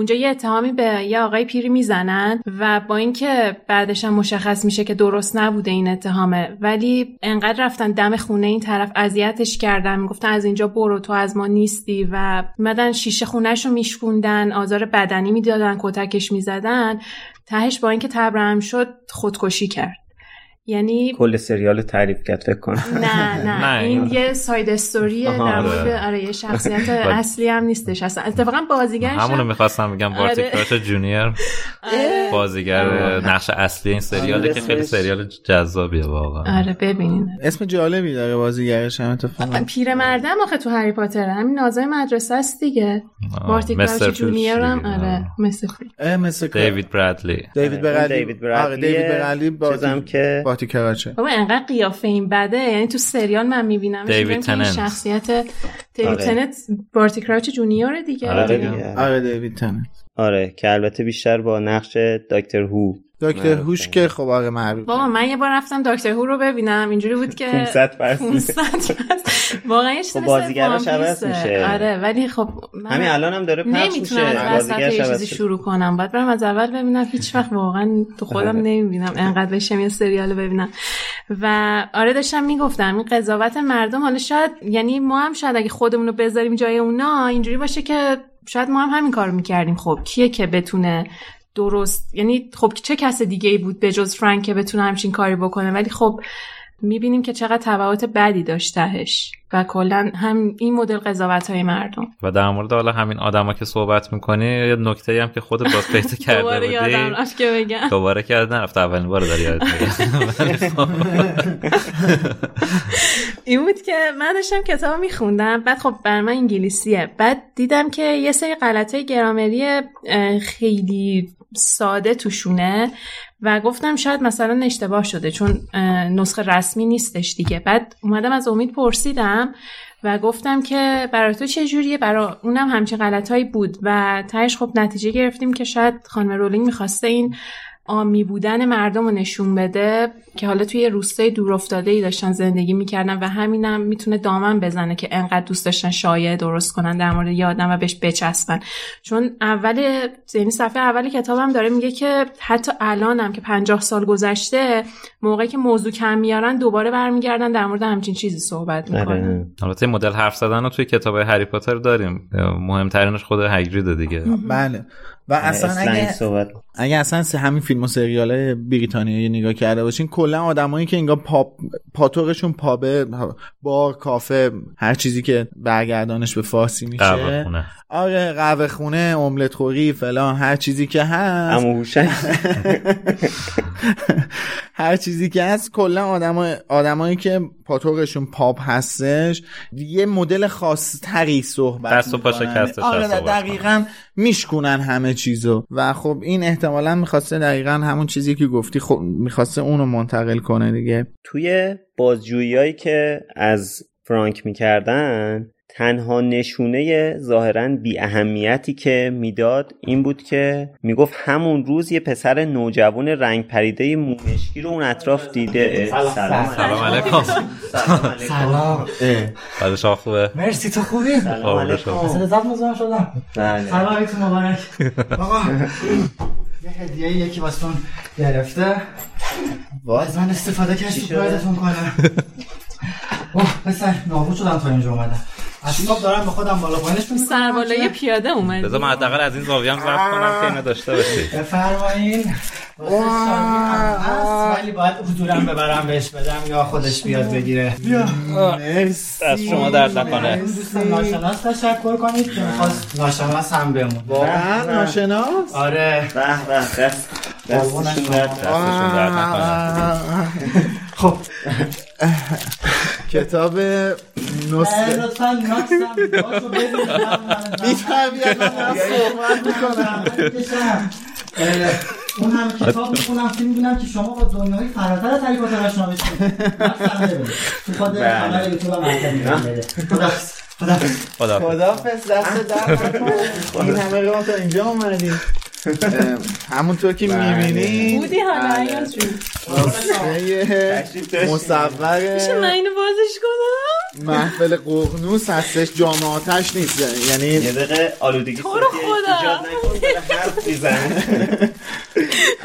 اونجا یه اتهامی به یه آقای پیری می‌زنن و با اینکه بعدش هم مشخص میشه که درست نبوده این اتهامه ولی انقدر رفتن دم خونه این طرف اذیتش کردن می‌گفتن از اینجا برو تو از ما نیستی و مدن شیشه خونهش رو میشکوندن آزار بدنی می‌دادن کتکش می‌زدن تهش با اینکه تبرم شد خودکشی کرد. یعنی کل سریال تعریف کرد فکر کنم. نه نه. این یه side story در مورد آره. آره یه شخصیت اصلی هم نیستش. اصلا اتفاقا بازیگرش همونو می‌خواستم بگم بارتی آره. جونیور. آره. بازیگر نقش اصلی این سریاله که خیلی سریال جذابیه واقعا. آره ببینین. اسم جالبی داره بازیگرش هم اتفاقا. پیرمردم آخه تو هری پاتر. همین ناظم مدرسه است دیگه. بارتی جونیور هم آره مثل مثل دیوید برادلی. دیوید برادلی. دیوید برادلی دیوید برادلی بازم که بارتی کراچه بابا انقدر قیافه این بده. یعنی تو سریال من می‌بینم دیوید تننت شخصیت دیوید آره. تننت بارتی کراچ جونیور دیگه. آره دیگه. آره دیوید تننت آره که البته بیشتر با نقش دکتر هو. دکتر. هوش که خب آره معروف بابا من یه بار رفتم دکتر هو رو ببینم اینجوری بود که 500 فصل. 500 فصل. واقعا یه چیز خب عوض پیسه. میشه. آره ولی خب من همین الان هم داره پخش نمی‌تونم میشه بازیگرش یه عوض چیزی. شروع کنم باید برم از اول ببینم هیچ وقت واقعا تو خودم آره. نمی‌بینم انقدر بشم یه سریال ببینم و آره داشتم می‌گفتم این قضاوت مردم حالا شاید یعنی ما هم شاید اگه خودمون رو بذاریم جای اونا اینجوری باشه که شاید ما هم همین کارو می‌کردیم خب کیه که بتونه درست. یعنی خب چه کس دیگه ای بود به جز فرانک که بتونه همچین کاری بکنه؟ ولی خب می‌بینیم که چقدر تبعات بدی داشتهش و کلا هم این مدل قضاوت های مردم. و در مورد حالا همین آدما که صحبت می‌کنی یه نکته هم که خودت باز پیدا کرده دوباره یادم بودی رفت که بگم. دوباره که نرفت اولین بار داری یاد این بود که من داشتم کتاب میخوندم. بعد خب بر من انگلیسیه. بعد دیدم که یه سری غلطه گرامری خیلی ساده توشونه و گفتم شاید مثلا اشتباه شده چون نسخه رسمی نیستش دیگه. بعد اومدم از امید پرسیدم و گفتم که برای تو چه جوریه؟ برای اونم همچین غلطهایی بود و تهش خب نتیجه گرفتیم که شاید خانم رولینگ می‌خواسته این آمی بودن مردم رو نشون بده که حالا توی روستای دور افتاده ای داشتن زندگی می‌کردن و همینم می‌تونه دامن بزنه که انقدر دوست داشتن شایعه درست کنن در مورد یه آدم و بهش بچسبن. چون اول یعنی صفحه اول کتابم داره میگه که حتی الانم که پنجاه سال گذشته موقعی که موضوع کم میارن دوباره برمیگردن در مورد همچین چیزی صحبت می‌کنن. آره. البته این مدل حرف زدن رو توی کتاب هری پاتر داریم. مهمترینش خود هگرید دیگه. بله. و اصلا اسلنگ اگه صحبت اگه اصلا سه همین فیلم و سریال بریتانیایی نگاه کرده باشین کلا آدمایی که انگار پاپ پاتوقشون پابه بار کافه هر چیزی که برگردانش به فارسی میشه آره قهوه خونه املت خوری فلان هر چیزی که هست. اما هر چیزی که هست کلا آدمای آدمایی که پاتوقشون پاپ هستش یه مدل خاص تری صحبت دست و پا آره دقیقا میشکنن همه چیزو. و خب این احتمالا می‌خواسته دقیقا همون چیزی که گفتی خب می‌خواسته اونو منتقل کنه دیگه. توی بازجوییایی که از فرانک می‌کردن تنها نشونه ظاهرا بی اهمیتی که می‌داد این بود که می‌گفت همون روز یه پسر نوجوان رنگ پریده مومشکی رو اون اطراف دیده. سلام. سلام. علیکم. سلام. بعد شما خوبه؟ مرسی تو خوبی؟ شما. اصلا لذت مزاحم شدم. بله. سلام علیکم مبارک. آقا یه هدیه یکی واسون گرفته. از من استفاده کرد تو پایدتون کنم. اوه پسر نابود شدم تا اینجا اومدم. از صبح دارم به خودم بالا پایینش می‌کنم. سربالای پیاده اومد بذار من حداقل از این زاویه هم ضبط کنم که اینو داشته باشی. هست ولی باید حضورم ببرم بهش بدم یا خودش بیاد بگیره. بیا. مرسی. از شما درد نکنه. ناشناس تشکر کنید که می‌خواست ناشناس هم بمون واقعا ناشناس؟ آره. به به. دستشون. درد دستشون درد نکنه. خب. کتاب نسخه. لطفا ناکسم باشو می‌کنم. اون هم کتاب می‌خونم فیلم بینم که شما با دنیای فراتر از هری پاتر آشنا بشید تو خود کانال یوتیوب هم خداحافظ. خدا خدافظ دست در. این همه راه تا اینجا اومدیم. همونطور که می‌بینید بودی حالا جون مصور میشه من اینو بازش کنم؟ محفل قغنوس هستش جام آتش نیست. یعنی یه دقیقه آلودگی تو رو خدا.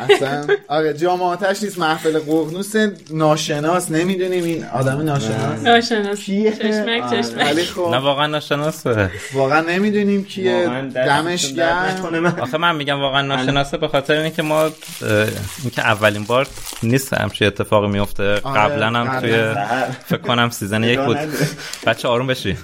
اصلا آره جام آتش نیست محفل قغنوس ناشناس. نمی‌دونیم این آدم ناشناس. ناشناس. کیه؟ چشمک آره، چشمک. ولی نه خب واقعا ناشناسه. واقعا نمی‌دونیم کیه. دمش گرم. آخه من میگم واقعا ناشناسه به خاطر اینکه ما اینکه اولین بار نیست همچین اتفاقی میفته. قبلا هم. توی فکر کنم season یک بود. بچه آروم بشی.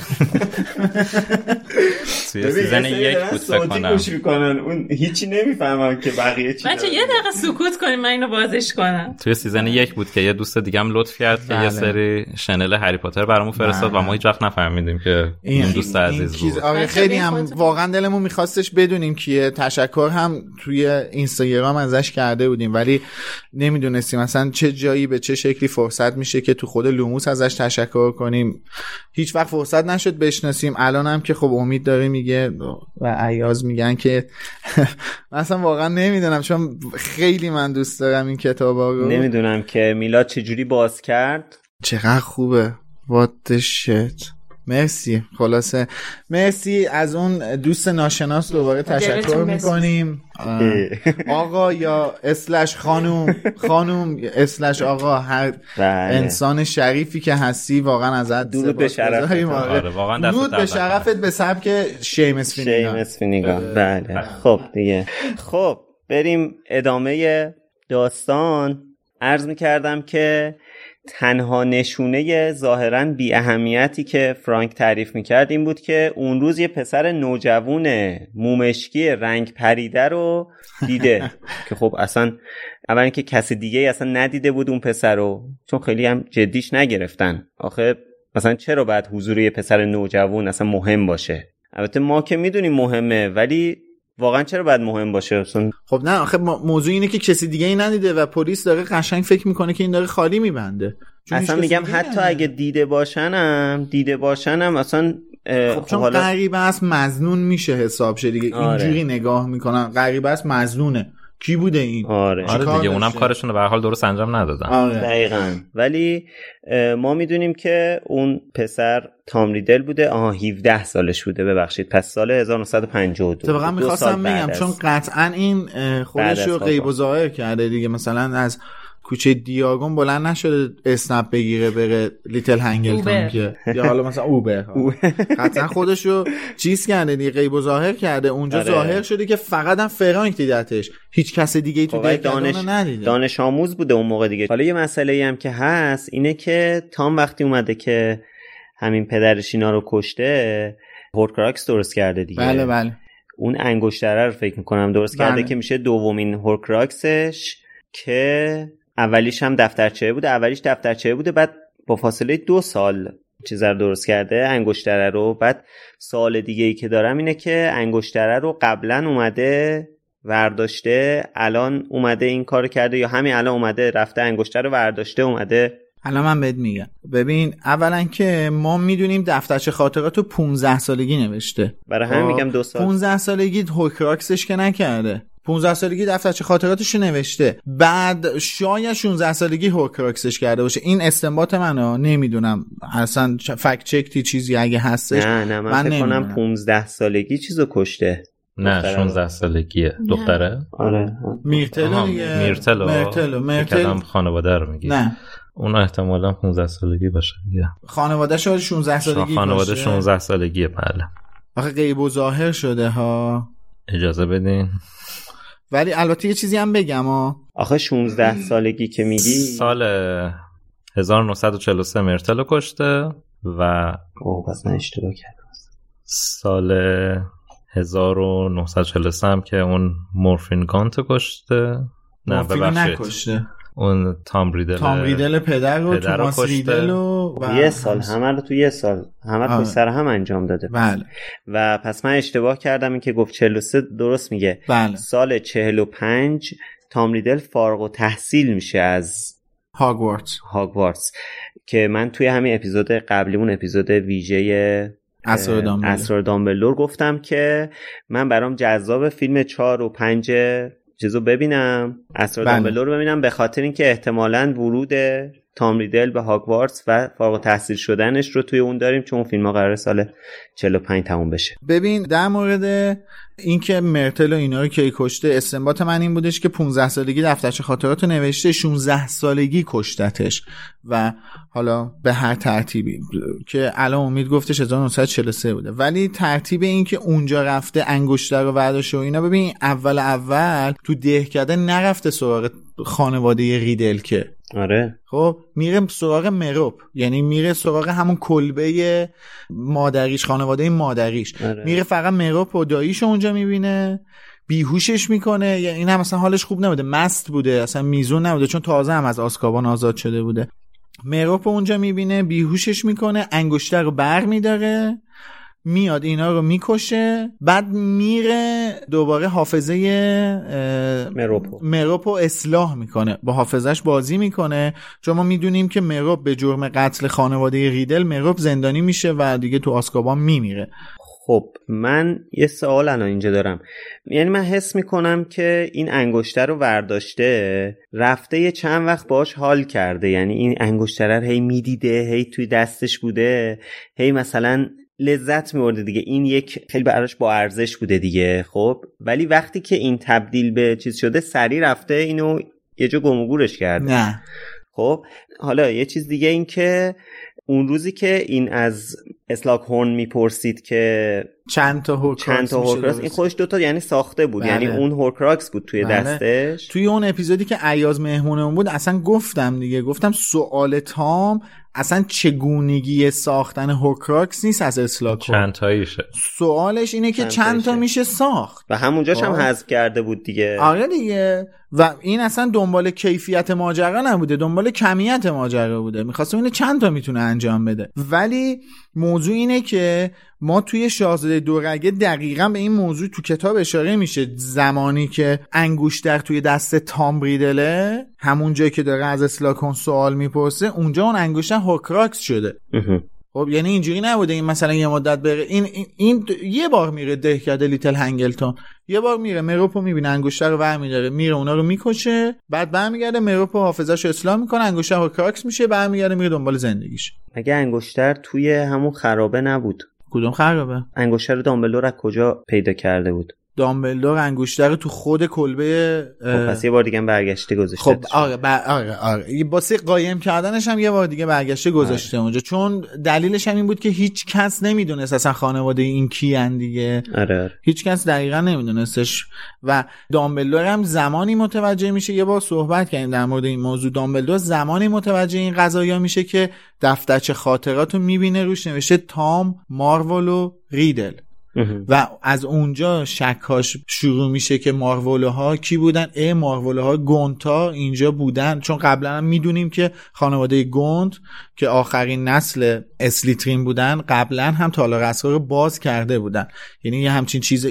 توی season یک بود فکر کنم. می‌کنن. اون هیچی نمی‌فهمن که بقیه چی بچه یه دقیقه سکوت کنیم من اینو بازش کنم. توی season یک بود که یه دوست دیگه هم لطف کرد که یه سری شنل هری پاتر برامون فرستاد و ما هیچ وقت نفهمیدیم که این دوست عزیز بود. آره خیلی هم واقعا دلمون میخواستش بدونیم کیه. تشکر هم توی اینستاگرام ازش کرده بودیم ولی نمی‌دونستیم اصلا چه جایی به چه شکلی فرصت میشه که تو خود لوموس ازش تشکر کنیم؟ هیچ وقت فرصت نشد بشناسیم. الان هم که خب امید داره میگه و عیاز میگن که مثلا واقعا نمی‌دونم. چون خیلی من دوست دارم این کتاب رو. نمی‌دونم که میلاد چجوری باز کرد. چقدر خوبه. What the shit. مرسی خلاصه. مرسی از اون دوست ناشناس دوباره تشکر می‌کنیم. آقا یا اسلش خانوم خانوم اسلش آقا هر بله. انسان شریفی که هستی واقعا ازت درود به شرفت. آره. درود به شرفت به سبک شیمس فینیگا بله. خب دیگه. خب بریم ادامه داستان. عرض می‌کردم که تنها نشونه ظاهرا بی اهمیتی که فرانک تعریف می‌کرد این بود که اون روز یه پسر نوجوون مومشکی رنگ پریده رو دیده که خب اصلا اول که کسی دیگه اصلا ندیده بود اون پسر رو چون خیلی هم جدیش نگرفتن. آخه مثلا چرا باید حضور یه پسر نوجوان اصلا مهم باشه؟ البته ما که می‌دونیم مهمه ولی واقعا چرا باید مهم باشه؟ اصلا خب نه آخه موضوع اینه که کسی دیگه ای ندیده و پلیس داره قشنگ فکر می‌کنه که این داره خالی میبنده. اصلا میگم حتی اگه دیده باشنم دیده باشنم اصلا خب چون حالا... غریبه است مزنون میشه حساب شه دیگه. آره. اینجوری نگاه می‌کنن غریبه است مزنونه. کی بوده این؟ آره, آره دیگه اونم کارشون رو به حال درست انجام ندادن. آره. دقیقا. ولی ما می‌دونیم که اون پسر تام ریدل بوده. آها 17 سالش بوده. ببخشید. پس سال 1952 اتفاقا می‌خواستم بگم چون قطعا این خودش رو غیب و ظاهر کرده دیگه. مثلا از کوچه دیاگون بلند نشده اسنپ بگیره بره لیتل هنگلتون که یا حالا مثلا اوبر. قطعا خودش رو چیز کرده دیگه غیب و ظاهر کرده. اونجا آره. ظاهر شده که فقط هم فرانک دیدتش هیچ کس دیگه ای تو خب، دانش ندیده. دانش آموز بوده اون موقع دیگه. حالا یه مسئله هم که هست اینه که تام وقتی اومده که همین پدرش اینا رو کشته Horcrux درست کرده دیگه. بله بله. اون انگشتره رو فکر می‌کنم درست بله. کرده که میشه دومین Horcrux ش که اولیش هم دفترچه بوده اولیش دفترچه بوده بعد با فاصله دو سال چیز رو درست کرده انگشتره رو. بعد سوال دیگه ای که دارم اینه که انگشتره رو قبلا اومده ورداشته الان اومده این کار کرده یا همین الان اومده رفته انگشتر رو ورداشته اومده؟ الان من بهت میگم. ببین اولا که ما می‌دونیم دفترچه خاطرات رو 15 سالگی نوشته. برای همین خب، میگم دو سال. 15 سالگی Horcrux ش که نکرده. 15 سالگی دفترچه خاطراتش نوشته. بعد شاید 16 سالگی Horcrux ش کرده باشه. این استنباط منو نمی‌دونم. اصلا فکت چکتی چیزی اگه هستش نه نه من, من فکر کنم 15 سالگی چیزو کشته. نه 16 سالگیه. دختره؟ آره. میرتلو میرتلو. میرتلو. میرتلو خانواده رو میگی. نه. اون احتمالا 15 سالگی باشه. دیگه خانواده شاید 16 سالگی خانواده 16 سالگیه بله. آخه غیب و ظاهر شده ها. اجازه بدین. ولی البته یه چیزی هم بگم ها آخه 16 سالگی که میگی؟ سال 1943 مرتل کشته و اوه پس من اشتباه کردم. سال 1943 هم که اون مورفین گانت کشته. نه ببخشید. نکشته. اون تام ریدل تام ریدل پدر رو پدر توماس ریدل و یه سال همه رو تو یه سال. همه رو سر هم انجام داده. بله. و پس من اشتباه کردم این که گفت 43 درست میگه. بله. سال 45 تام ریدل فارغ و تحصیل میشه از هاگوارتس هاگوارتس که من توی همین اپیزود قبلیمون اپیزود ویژه اسرار دامبلور. گفتم که من برام جذاب فیلم 4 و 5 چیزو ببینم اسرار بله. دامبلور رو ببینم به خاطر اینکه احتمالا ورود تام ریدل به هاگوارتس و فارغ تحصیل شدنش رو توی اون داریم چون فیلم ها قرار سال 45 تموم بشه ببین در مورد اینکه مرتل و اینا رو کی کشته استنباط من این بودش که 15 سالگی دفترچه خاطرات نوشته 16 سالگی کشتتش. و حالا به هر ترتیبی که الان امید گفتش 1943 بوده. ولی ترتیب این که اونجا رفته انگشتر رو برداشته و اینا ببین اول اول تو دهکده نرفته سراغ خانواده ریدل که. آره. خب میره سراغ مروپ یعنی میره سراغ همون کلبه مادریش خانواده مادریش. آره. میره فقط مروپ و داییش اونجا می‌بینه بیهوشش می‌کنه. یعنی این هم مثلا حالش خوب نبوده. مست بوده اصلا میزون نبوده چون تازه هم از آسکابان آزاد شده بوده. مروپ اونجا می‌بینه بیهوشش می‌کنه انگشتر رو بر میداره میاد اینا رو می‌کشه بعد میره دوباره حافظه مروپو مروپو اصلاح می‌کنه. با حافظش بازی می‌کنه. چون ما می‌دونیم که مروپ به جرم قتل خانواده ریدل مروپ زندانی میشه و دیگه تو آسکابان میمیره. خب من یه سوال الان اینجا دارم. یعنی من حس می‌کنم که این انگشتر رو ورداشته رفته یه چند وقت باش حال کرده. یعنی این انگشتر رو هی می‌دیده هی توی دستش بوده هی مثلا لذت میورده دیگه. این یک خیلی براش با ارزش بوده دیگه خب. ولی وقتی که این تبدیل به چیز شده سری رفته اینو یه جا گم و گورش کرده. نه. خب حالا یه چیز دیگه این که اون روزی که این از اسلاگهورن می‌پرسید که چند تا Horcrux چند تا Horcrux؟ این خودش دوتا یعنی ساخته بود. بله. یعنی اون Horcrux بود توی بله. دستش. توی اون اپیزودی که عیاز مهمونمون بود اصلا گفتم دیگه. گفتم سوال تام اصلا چگونگی ساختن Horcrux نیست از اسلاگ چند تاییشه. سوالش اینه که چند چند تا. میشه ساخت. و همونجاش هم آه. حذف کرده بود دیگه. آره دیگه. و این اصلا دنبال کیفیت ماجرا نبوده دنبال کمیت ماجرا بوده. می‌خواسته ببینه چند تا می‌تونه انجام بده. ولی موضوع اینه که ما توی شاهزاده دورگه دقیقا به این موضوع تو کتاب اشاره میشه. زمانی که انگشتر توی دست تام ریدله همون جایی که داره از اسلاگهورن سوال می‌پرسه اونجا اون انگشتر Horcrux شده. خب یعنی اینجوری نبوده این مثلا یه مدت بره. این, این, این یه بار میره دهکده لیتل هنگلتون. یه بار میره مورفینو می‌بینه انگشتر رو برمیداره میره اونا رو می‌کشه بعد برمیگرده مورفینو حافظش رو اصلاح می‌کنه انگشتر Horcrux میشه برمیگرده میره دنبال زندگیش. مگه انگشتر توی همون خرابه نبود؟ کدوم خرابه؟ انگشتر دامبلور از کجا پیدا کرده بود؟ دامبلدور انگشتر رو تو خود کلبه خب پس یه بار دیگه برگشته گذاشته. خب آره بر... آره آره. باسه قایم کردنش هم یه بار دیگه برگشته گذاشته اونجا. چون دلیلش هم این بود که هیچ کس نمی‌دونست اصلا خانواده این کیان دیگه. آره آره. هیچ کس دقیقا نمیدونستش. و دامبلدور هم زمانی متوجه میشه یه بار صحبت کردیم در مورد این موضوع. دامبلدور زمانی متوجه این قضایا میشه که دفترچه خاطرات رو می‌بینه روش نوشته تام مارول و ریدل. و از اونجا شکاش شروع میشه که مارولو ها کی بودن؟ ای مارولو ها گونتا اینجا بودن. چون قبلا هم می‌دونیم که خانواده گوند که آخرین نسل اسلیترین بودن قبلا هم تالار اسرار رو باز کرده بودن. یعنی یه همچین چیز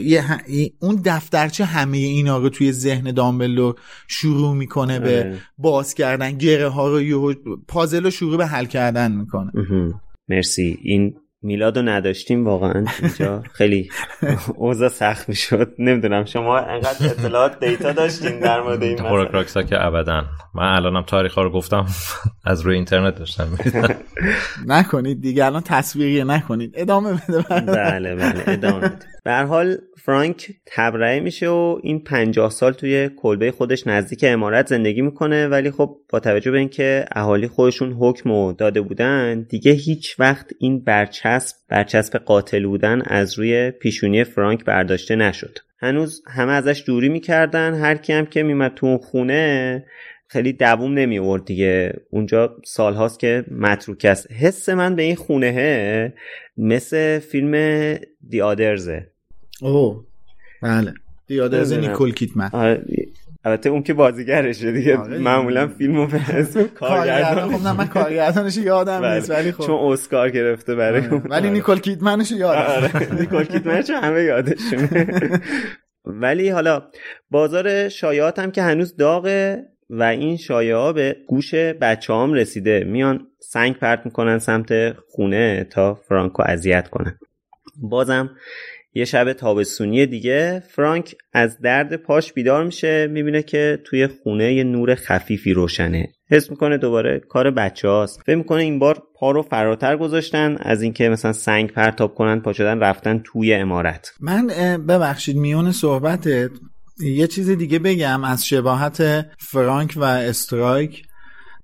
اون دفترچه همه اینا رو توی ذهن دامبلدور شروع می‌کنه به آره. باز کردن. گره ها رو پازل رو شروع به حل کردن می‌کنه. مرسی. این میلاد رو نداشتیم واقعا اینجا. خیلی اوضاع سخت می‌شد. نمی‌دونم. شما انقدر اطلاعات دیتا داشتین در مورد این مسئله. هوروکراکس ها که ابدا. من الانم تاریخ ها رو گفتم از روی اینترنت داشتم. نکنید دیگه الان تصویریه نکنید. ادامه بده بله بله ادامه بده. به هر حال فرانک تبرئه میشه و این پنجاه سال توی کلبه خودش نزدیک امارت زندگی می‌کنه. ولی خب با توجه به اینکه اهالی خودشون حکم و داده بودن دیگه هیچ وقت این برچسب برچسب قاتل بودن از روی پیشونی فرانک برداشته نشد. هنوز همه ازش دوری می‌کردن. هر کی هم که میمد تو اون خونه خیلی دووم نمی آورد دیگه. اونجا سالهاست که متروک است. حس من به این خونه مثل فیلم دی آدرزه اوه. بله. دیادرز نمی‌دونم. نیکول کیتمن آره، البته اون که بازیگرشه دیگه. آره، معمولا فیلمو به اسم کارگردان. خب نه من کارگردانش یادم بله. نیست ولی خب. چون اسکار گرفته برای آره. اون. ولی نیکول کیتمنش یادم آره. نیکول کیدمن چون همه یادشونه. ولی حالا بازار شایعات هم که هنوز داغه و این شایعه به گوش بچه هم رسیده. میان سنگ پرت می‌کنن سمت خونه تا فرانکو اذیت کنن. بازم یه شب تابستونی دیگه. فرانک از درد پاش بیدار میشه می‌بینه که توی خونه یه نور خفیفی روشنه. حس می‌کنه دوباره کار بچه هاست فکر می‌کنه این بار پا رو فراتر گذاشتن از اینکه مثلا سنگ پرتاب کنن پا شدن رفتن توی امارت من ببخشید میون صحبتت یه چیز دیگه بگم از شباهت فرانک و استرایک.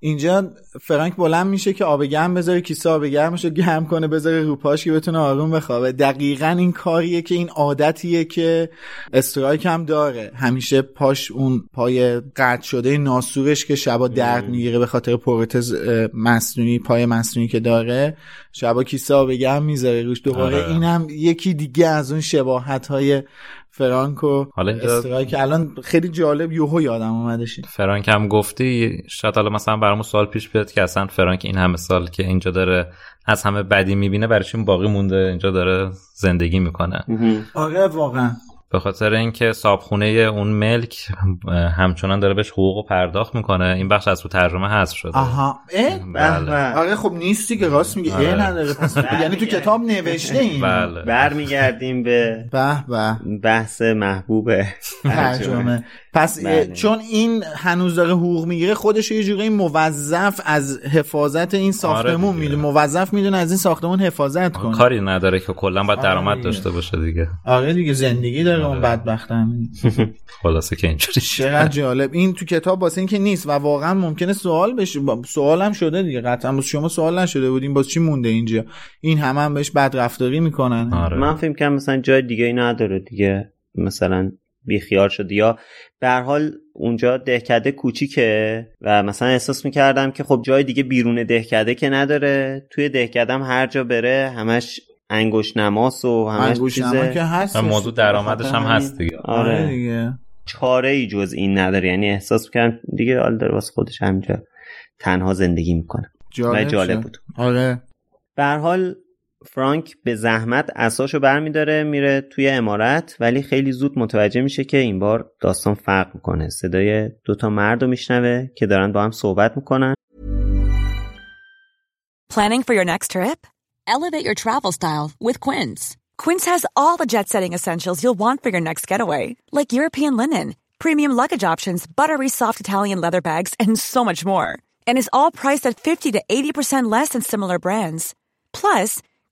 اینجا فرانک بلند میشه که آب گرم بذاره کیسه آب گرمش رو گرم کنه بذاره رو پاش که بتونه آروم بخوابه. دقیقا این کاریه که این عادتیه که استرایک هم داره. همیشه پاش اون پای قطع شده ناسورش که شبا درد می‌گیره به خاطر پروتز مصنوعی پای مصنوعی که داره. شبا کیسه آب گرم می‌ذاره روش. دوباره آره. اینم یکی دیگه از اون شباهت های فرانک و حالا اینجا... که الان خیلی جالب یوهو یادم اومدش فرانک هم گفتی شاید حالا مثلا برامون سوال پیش بیاد که اصلا فرانک این همه سال که اینجا داره از همه بدی می‌بینه برای باقی مونده؟ اینجا داره زندگی می‌کنه. آره واقعا. به خاطر اینکه صابخونه اون ملک همچنان داره بهش حقوق پرداخت می‌کنه. این بخش از تو ترجمه حذف شده. آها. بله. آره خب نیستی که راست میگه آره. نداره. پس یعنی تو کتاب نوشته این. بله. برمیگردیم به به به بحث محبوب ترجمه. پس بله. چون این هنوز داره حقوق می‌گیره خودش یه جوری موظف از حفاظت این ساختمون آره می‌دونه. موظف می‌دونه از این ساختمون حفاظت کنه. کاری نداره که کلا باید درآمد داشته باشه دیگه. آره دیگه زندگی داره اون آره. بدبخت هم. خلاصه که اینجوری چقدر جالب. این تو کتاب واسه اینکه نیست و واقعا ممکنه سوال بشه. سوال هم شده دیگه. قطعا شما سوال نشده بودین باز چی مونده اینجا؟ این همه هم بهش بدرفتاری می‌کنن. آره. من فکر کنم مثلا جای دیگه ای نداره دیگه. مثلا بیخیال شده یا به حال اونجا دهکده کوچیکه و مثلا احساس می‌کردم که خب جای دیگه بیرون دهکده که نداره توی دهکدم هر جا بره همش انگوش نماس و همش انگوش نما که هست. موضوع درآمدش هم هست دیگه. آره, آره دیگه. چاره ای جز این نداره. یعنی احساس می‌کردم دیگه حال داره واسه خودش همینجا تنها زندگی می‌کنه. جالب, جالب بود. آره. به حال فرانک به زحمت اساشو برمیداره میره توی امارت ولی خیلی زود متوجه میشه که این بار داستان فرق می‌کنه صدای دوتا مرد رو میشنوه که دارن با هم صحبت می‌کنن Planning for your next trip? Elevate your travel style with Quince. Quince has all the jet-setting essentials you'll want for your next getaway, like European linen, premium luggage options, buttery soft Italian leather bags, and so much more. And is all priced at 50 to 80% less than similar brands. Plus,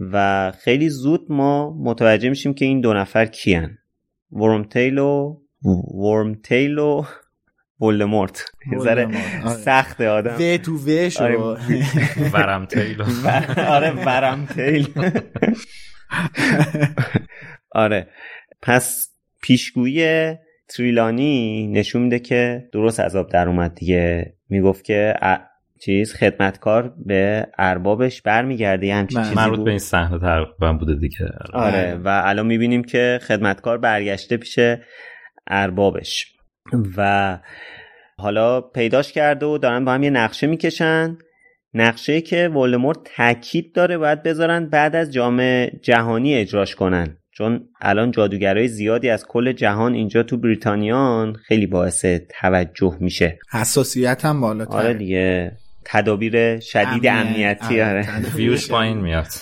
و خیلی زود ما متوجه میشیم که این دو نفر کیان. ورمتیل و ورمتیل و ولدمورت. ذره سخته آدم. و تو و شو. آره. ورمتیل آره ورمتیل آره. پس پیشگویی تریلانی نشون میده که درست عذاب در اومد دیگه. می‌گفت که چیز خدمتکار به اربابش برمیگرده همچین چیزی مربوط به این صحنه تقریبا بوده دیگه. آره و الان می‌بینیم که خدمتکار برگشته پیش اربابش. و حالا پیداش کرده و دارن با هم یه نقشه می‌کشن. نقشه که ولدمورت تاکید داره باید بذارن بعد از جام جهانی اجراش کنن. چون الان جادوگرای زیادی از کل جهان اینجا تو بریتانیان خیلی باعث توجه میشه. حساسیت هم بالاتر آره دیگه. تدابیر شدید امنیتی آره ویوش پایین میاد.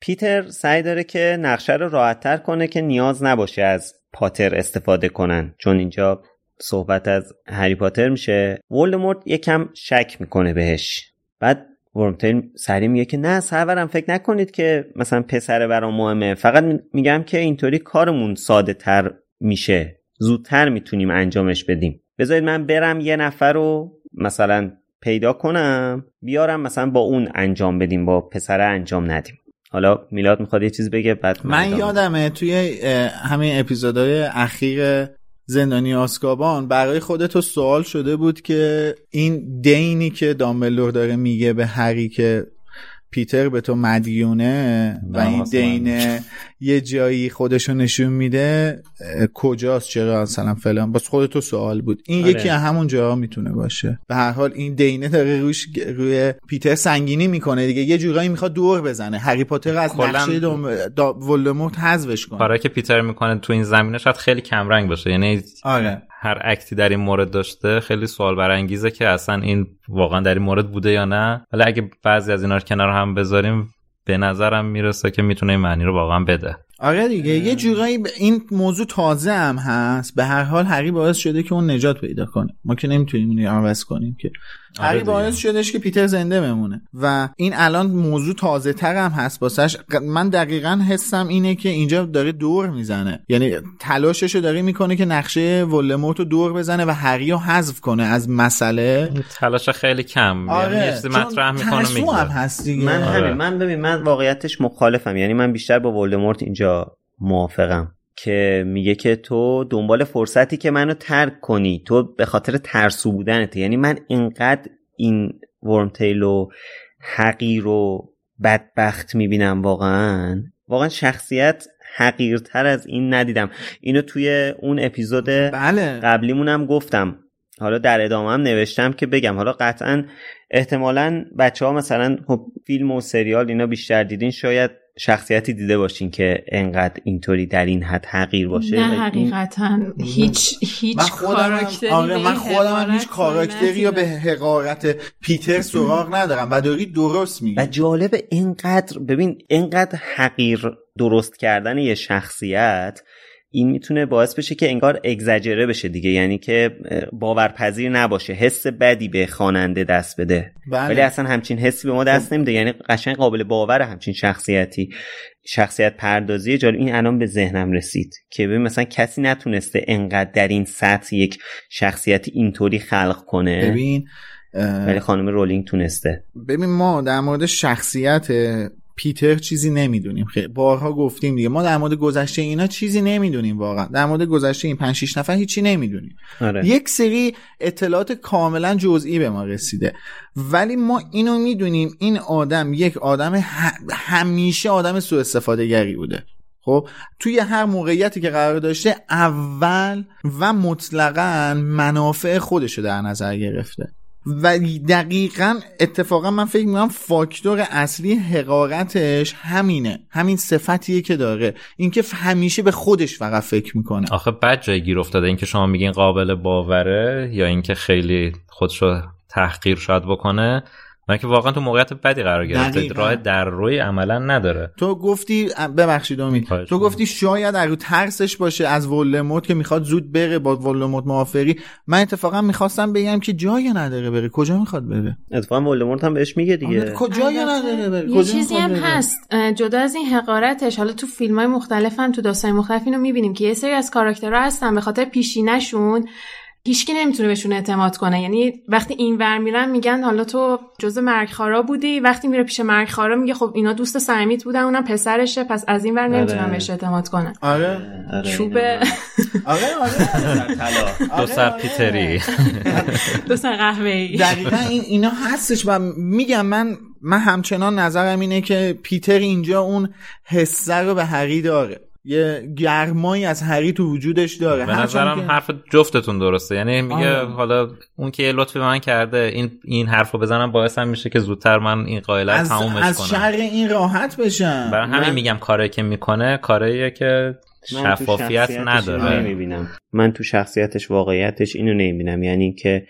پیتر سعی داره که نقشه رو راحتتر کنه که نیاز نباشه از پاتر استفاده کنن چون اینجا صحبت از هری پاتر میشه. ولدمورت یکم شک می‌کنه بهش. بعد ورمتیل سری میگه که نه سرورم فکر نکنید که مثلا پسر برام مهمه. فقط میگم که اینطوری کارمون ساده تر میشه. زودتر می‌تونیم انجامش بدیم. بذارید من برم یه نفر رو مثلا پیدا کنم بیارم مثلا با اون انجام بدیم با پسر انجام ندیم. حالا میلاد می‌خواد یه چیز بگه بعد من یادمه توی همین اپیزودهای اخیر زندانی آسکابان برای خودتو سوال شده بود که این دینی که دامبلور داره میگه به هری که پیتر به تو مدیونه و این دینه یه جایی خودشو نشون میده کجاست چرا مثلا فلان. باز خودتو سوال بود. این آره. یکی همون جاها می‌تونه باشه. به هر حال این دینه داره روش روی پیتر سنگینی می‌کنه دیگه. یه جورایی می‌خواد دور بزنه. هری پاتر از نقشه ولدمورت حذفش کنه. کاری که پیتر می‌کنه تو این زمینه شاید خیلی کمرنگ باشه. یعنی آره. هر اکتی در این مورد داشته خیلی سوال برانگیزه که اصلا این واقعا در این مورد بوده یا نه. ولی اگه بعضی از اینا رو کنار هم بذاریم به نظرم می‌رسه که می‌تونه این معنی رو واقعا بده. آره دیگه یه جورایی این موضوع تازه هم هست. به هر حال هری باعث شده که اون نجات پیدا کنه. ما که نمی‌تونیم اونو عوض کنیم که آره هری باعث شدش که پیتر زنده بمونه. و این الان موضوع تازه تر هم هست باسش من دقیقا حسم اینه که اینجا داره دور می‌زنه. یعنی تلاششو داره می‌کنه که نقشه ولدمورت رو دور بزنه و هری رو حذف کنه از مسئله. تلاش خیلی کم. یعنی آره یعنی مطرح می‌کنه میگه هم هست دیگه. من همین من ببین من واقعیتش مخالفم. یعنی من بیشتر با ولدمورت اینجا موافقم. که میگه که تو دنبال فرصتی که منو ترک کنی. تو به خاطر ترسو بودنت یعنی من اینقدر این ورمتیل و حقیر و بدبخت می‌بینم واقعا. واقعا شخصیت حقیرتر از این ندیدم. اینو توی اون اپیزود بله. قبلیمونم گفتم. حالا در ادامه هم نوشتم که بگم. حالا قطعا احتمالا بچه ها مثلا خب فیلم و سریال اینا بیشتر دیدین شاید شخصیتی دیده باشین که انقدر اینطوری در این حد حقیر باشه نه حقیقتا هیچ هیچ کاراکتری آره من خودم هیچ کاراکتری یا به حقارت پیتر سراغ ندارم. و داری درست میگی. و جالب اینقدر ببین اینقدر حقیر درست کردن یه شخصیت این می‌تونه باعث بشه که انگار اگزجره بشه دیگه یعنی که باورپذیر نباشه. حس بدی به خواننده دست بده. بله. ولی اصلا همچین حسی به ما دست خب. نمیده. یعنی قشنگ قابل باور همچین شخصیتی شخصیت پردازی جالب این الان به ذهنم رسید که ببین مثلا کسی نتونسته انقدر در این سطح یک شخصیت اینطوری خلق کنه. ببین ولی خانم رولینگ تونسته. ببین ما در مورد شخصیت پیتر چیزی نمی‌دونیم. خیلی بارها گفتیم دیگه. ما در مورد گذشته اینا چیزی نمی‌دونیم واقعا. در مورد گذشته این 5 6 نفر هیچی نمی‌دونیم. آره. یک سری اطلاعات کاملا جزئی به ما رسیده. ولی ما اینو می‌دونیم این آدم یک آدم همیشه آدم سوء استفاده گری بوده. خب توی هر موقعیتی که قرار داشته اول و مطلقا منافع خودشو در نظر گرفته. و دقیقا اتفاقا من فکر می‌کنم فاکتور اصلی حقارتش همینه. همین صفتیه که داره. اینکه همیشه به خودش فقط فکر می‌کنه. آخه بد جای گیر افتاده. اینکه شما میگین قابل باوره یا اینکه خیلی خودشو تحقیر شاید بکنه من که واقعا تو موقعیت بدی قرار گرفته راه در روی عملا نداره. تو گفتی ببخشید امید تو گفتی شاید در ترسش باشه از ولدمورت که می‌خواد زود بره با ولدمورت موافقی من اتفاقا می‌خواستم بگم که جایی نداره بره. کجا می‌خواد بره؟ اتفاقا ولدمورت هم بهش میگه دیگه. کجایی نداره بره؟ یه چیزی هم هست. جدا از این حقارتش حالا تو فیلم های مختلف هم تو داستان مختلف اینو می‌بینیم که یه سری از کاراکترها هستن به خاطر پیشینشون هیچکی نمی‌تونه بهشون اعتماد کنه. یعنی وقتی این ور میرن میگن حالا تو جزء مرگخارا بودی وقتی میره پیش مرگخارا میگه خب اینا دوست صمیمیت بودن اونم پسرشه پس از این ور نمی‌تونن آره. بهش اعتماد کنن. آره. چوبه. آره آره. دو سر پیتری. دو سر قهوه‌ای. دقیقا این اینا هستش و میگم من من همچنان نظرم اینه که پیتر اینجا اون حسه رو به هری داره. یه گرمایی از هری تو وجودش داره. به نظرم حرف جفتتون درسته. یعنی میگه آه. حالا اون که یه لطفی به من کرده این این حرفو بزنم باعث هم میشه که زودتر من این قائلت از تمومش از کنم. از شر این راحت بشم. برای همین من... میگم کاری که می‌کنه کاریه که شفافیت نداره. نمی‌بینم. من تو شخصیتش واقعیتش اینو نمی‌بینم. یعنی که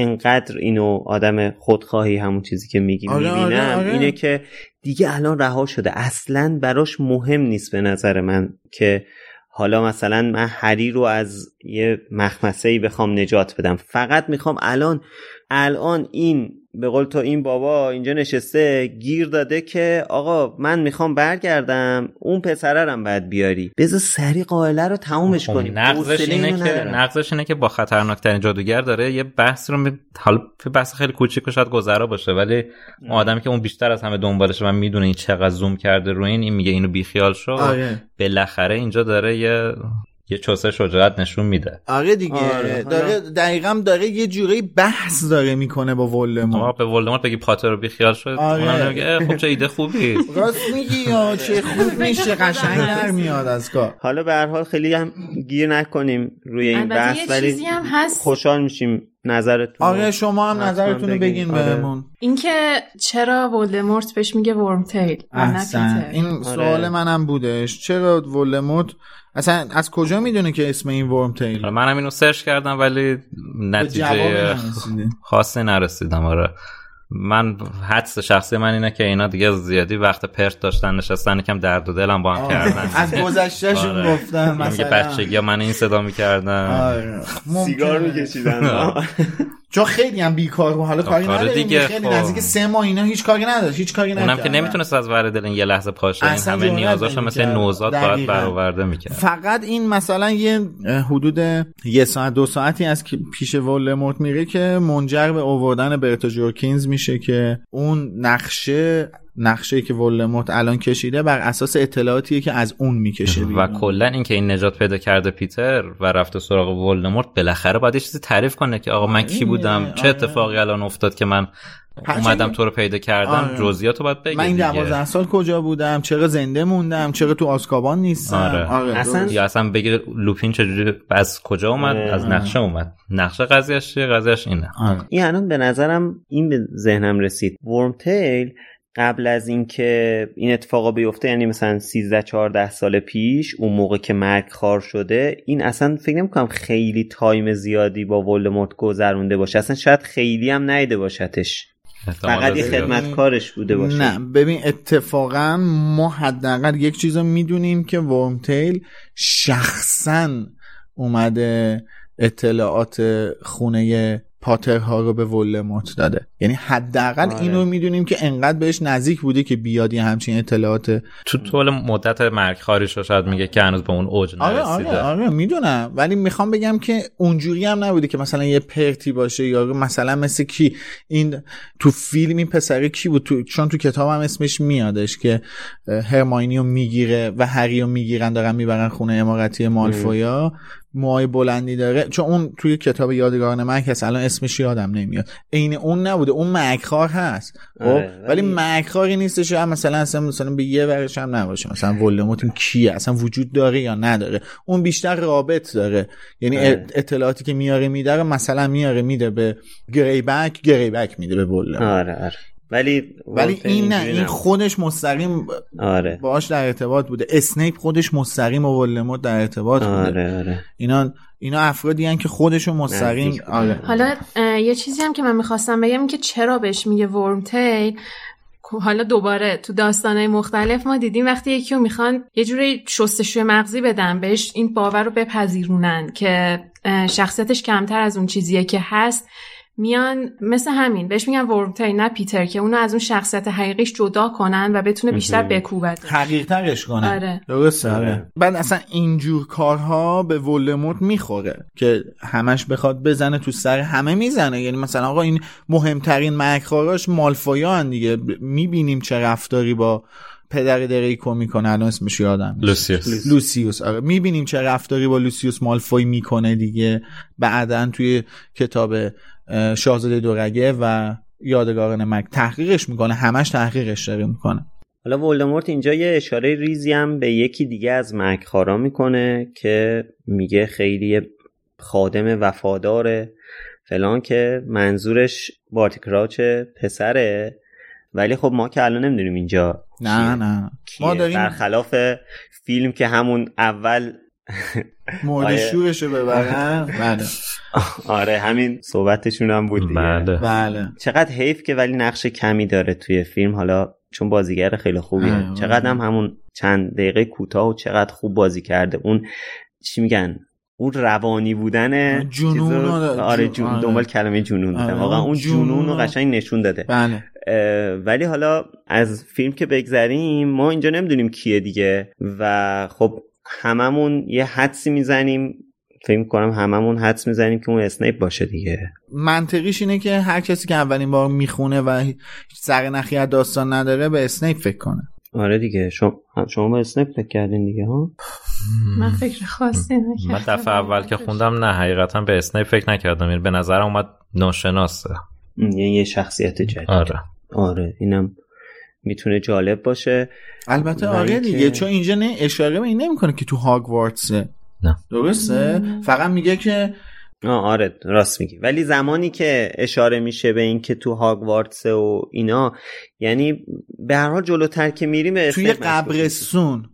انقدر اینو آدم خودخواهی همون چیزی که میگی آره می‌بینم آره آره. اینه که دیگه الان رها شده اصلا براش مهم نیست به نظر من که حالا مثلا من هری رو از یه مخمسه ای بخوام نجات بدم فقط می‌خوام الان الان این به قول تو این بابا اینجا نشسته گیر داده که آقا من می‌خوام برگردم اون پسررم باید بیاری. بذار سری قائله رو تمومش خب، کنیم. نقضش اینه که نقضش اینه که با خطرناکترین جادوگر داره یه بحث رو می... حالا بحث خیلی کوچیک و شاید گذرا باشه ولی اون آدمی که اون بیشتر از همه دنبالشه و می‌دونه این چقدر زوم کرده رو این این میگه اینو بیخیال شو. آره. بالاخره اینجا داره یه یه چوسه شجاعت نشون میده. آره دیگه. آره. داره دقیقا داره یه جوری بحث داره می‌کنه با ولدمورت. به ولدمورت بگی پاتر رو بیخیال شد. آره. اونم نمیگه اه، خب چه ایده خوبی. راست میگی یا چه خوب میشه قشنگ در میاد از کار. حالا به هر حال خیلی هم گیر نکنیم روی این بحث یه ولی چیزی هم هست. خوشحال میشیم نظرتون آره شما هم نظرتون رو بگین. آره. بهمون. اینکه چرا ولدمورت بهش میگه ورم تیل و نه احسن این سوال منم بودش. چرا ولدمورت اصلا از کجا می‌دونه که اسم این ورم تیل حالا منم اینو سرچ کردم ولی نتیجه. خاصی نرسیدم آره. من حدس شخصی من اینه که اینا دیگه زیادی وقت پرت داشتن نشستن یکم درد و دلم با هم کردن از گذشتهشون آره. گفتن میگه مثلا بچگی من این صدا می‌کردم آره. سیگار. میکشیدن چون خیلی هم بیکار بود حالا کاری آره نداریم دیگه، خیلی خب. نزدیک سه ماه اینا هیچ کاری نداشت هیچ کاری اونم که. نمی‌تونست از ور دل یه لحظه پاشه این همه جرئت نیازاشو مثل. نوزاد باید. برآورده می‌کرد فقط این مثلا یه حدود یه ساعت دو ساعتی از که پیش ولدمورت میره که منجر به اووردن برتا جورکینز میشه که اون نقشه نقشه که ولدمورت الان کشیده بر اساس اطلاعاتیه که از اون می‌کشه و کلا اینکه این نجات پیدا کرده پیتر و رفته سراغ ولدمورت بالاخره باید یه چیزی تعریف کنه که آقا من کی بودم؟ چه اتفاقی الان افتاد که من اومدم تو رو پیدا کردم؟ آره. جزئیاتو باید بگی من این دیگه. دوازده سال کجا بودم؟ چرا زنده موندم؟ چرا تو آسکابان نیستم؟ آره. درست. یا اصلا بگی لوپین چجوری از کجا اومد؟ آره. از نقشه اومد. نقشه قضیهش چیه؟ قضیهش اینه. این الان به نظرم این به ذهنم رسید. ورم تیل قبل از اینکه این اتفاقا بیفته یعنی مثلا 13 14 سال پیش اون موقع که مرگ خار شده این اصلا فکر نمی‌کنم خیلی تایم زیادی با ولدمورت گذرونده باشه. اصلا شاید خیلی هم نیده باشتش. فقط یه. خدمتکارش بوده باشه. نه ببین اتفاقا ما حداقل یک چیز رو می‌دونیم که ورمتیل شخصا اومده اطلاعات خونه پاترها رو به ولدمورت داده. یعنی حداقل آره. اینو می‌دونیم که انقدر بهش نزدیک بوده که بیاد یه همچین اطلاعات تو طول مدت مرگ خاریش رو شاید میگه که هنوز به اون اوج آره نرسیده. آره آره می‌دونم. ولی می‌خوام بگم که اونجوری هم نبوده که مثلا یه پرتی باشه یا مثلا مثل کی. این تو فیلم این پسره کی بود؟ تو چون تو کتاب هم اسمش میادش که اه، هرماینی رو می‌گیره و هری رو می‌گیرن دارن می‌برن خونه امارتی مالفویا. موهای بلندی داره. چون اون توی کتاب یادگاران مرگ هست الان اسمش یادم نمیاد. عین اون نبوده اون مرگخوار هست. خب؟ آره، ولی ولی- مرگخواری نیستش هم مثلا اصلا مثلا به یه ورش هم نباشه. مثلا ولدمورت این کیه؟ اصلا وجود داره یا نداره؟ اون بیشتر رابط داره. یعنی آره. اطلاعاتی که میاره میده مثلا میاره میده به گریبک گریبک میده به ولدمورت. آره آره. ولی ولی این نه این. خودش مستقیم آره. باهاش در ارتباط بوده. اسنیپ خودش مستقیم با ولدمورت در ارتباط بوده. آره آره. اینا اینا افرادی هن که خودشون مستقیم. آره. حالا یه چیزی هم که من می‌خواستم بگم این که چرا بهش میگه ورم تیل حالا دوباره تو داستانهای مختلف ما دیدیم وقتی یکی رو می‌خوان یه جوری شستشوی مغزی بدن بهش این باور رو بپذیرونن که شخصیتش کمتر از اون چیزیه که هست. میان مثل همین بهش میگن ورم تیل نه پیتر که اونو از اون شخصیت حقیقیش جدا کنن و بتونه بیشتر بکوبت حقیقترش کنه آره. درسته. آره. بعد اصلا اینجور کارها به ولدمورت می‌خوره که همش بخواد بزنه تو سر همه می‌زنه. یعنی مثلا آقا این مهمترین مرگخوراش مالفویا هن دیگه. می‌بینیم چه رفتاری با پدر دریکو می‌کنه. الان اسمش یادم. لوسیوس. لوسیوس. آره. می‌بینیم چه رفتاری با لوسیوس مالفوی می‌کنه دیگه. بعدا توی کتاب شاهزاده دورگه و یادگاران مرگ تحقیقش می‌کنه. همش تحقیقش داره می‌کنه. حالا ولدمورت اینجا یه اشاره ریزی هم به یکی دیگه از مرگخوارا می‌کنه که میگه خیلی خادم وفاداره فلان که منظورش بارتی کراچ پسره. ولی خب ما که الان نمی‌دونیم اینجا نه نه کیه. ما داریم برخلاف فیلم که همون اول مورد آره. شورشو ببرن؟ بله. آره همین صحبتشون هم بود دیگه. بله. بله. چقدر حیف که ولی نقش کمی داره توی فیلم. حالا چون بازیگر خیلی خوبیه. آره. چقدر هم همون چند دقیقه کوتاه و چقدر خوب بازی کرده. اون چی میگن؟ اون روانی بودن جنون آره جون دنبال کلمه جنون بودم آره. واقعا اون جنون رو قشنگ نشون داده. بله. ولی حالا از فیلم که بگذریم ما اینجا نمی‌دونیم کیه دیگه. و خب هممون یه حدسی می‌زنیم. فکر کنم هممون حدس می‌زنیم که اون اسنیپ باشه دیگه. منطقیش اینه که هر کسی که اولین بار می‌خونه و سر نخی داستان نداره به اسنیپ فکر کنه. آره دیگه. شما شما به اسنیپ فکر کردین دیگه ها؟ من فکر خاصی نکردم. من دفعه اول که خوندم نه حقیقتا به اسنیپ فکر نکردم. یعنی به نظرم اومد ناشناسه. یعنی یه شخصیت جدید. آره. آره اینم می‌تونه جالب باشه. البته آره دیگه چون اینجا نه اشاره به این نمی‌کنه که تو هاگوارتسه نه. درسته؟ فقط میگه که آره راست میگی. ولی زمانی که اشاره میشه به این که تو هاگوارتس و اینا یعنی به هر حال جلوتر که میریم توی قبرستون.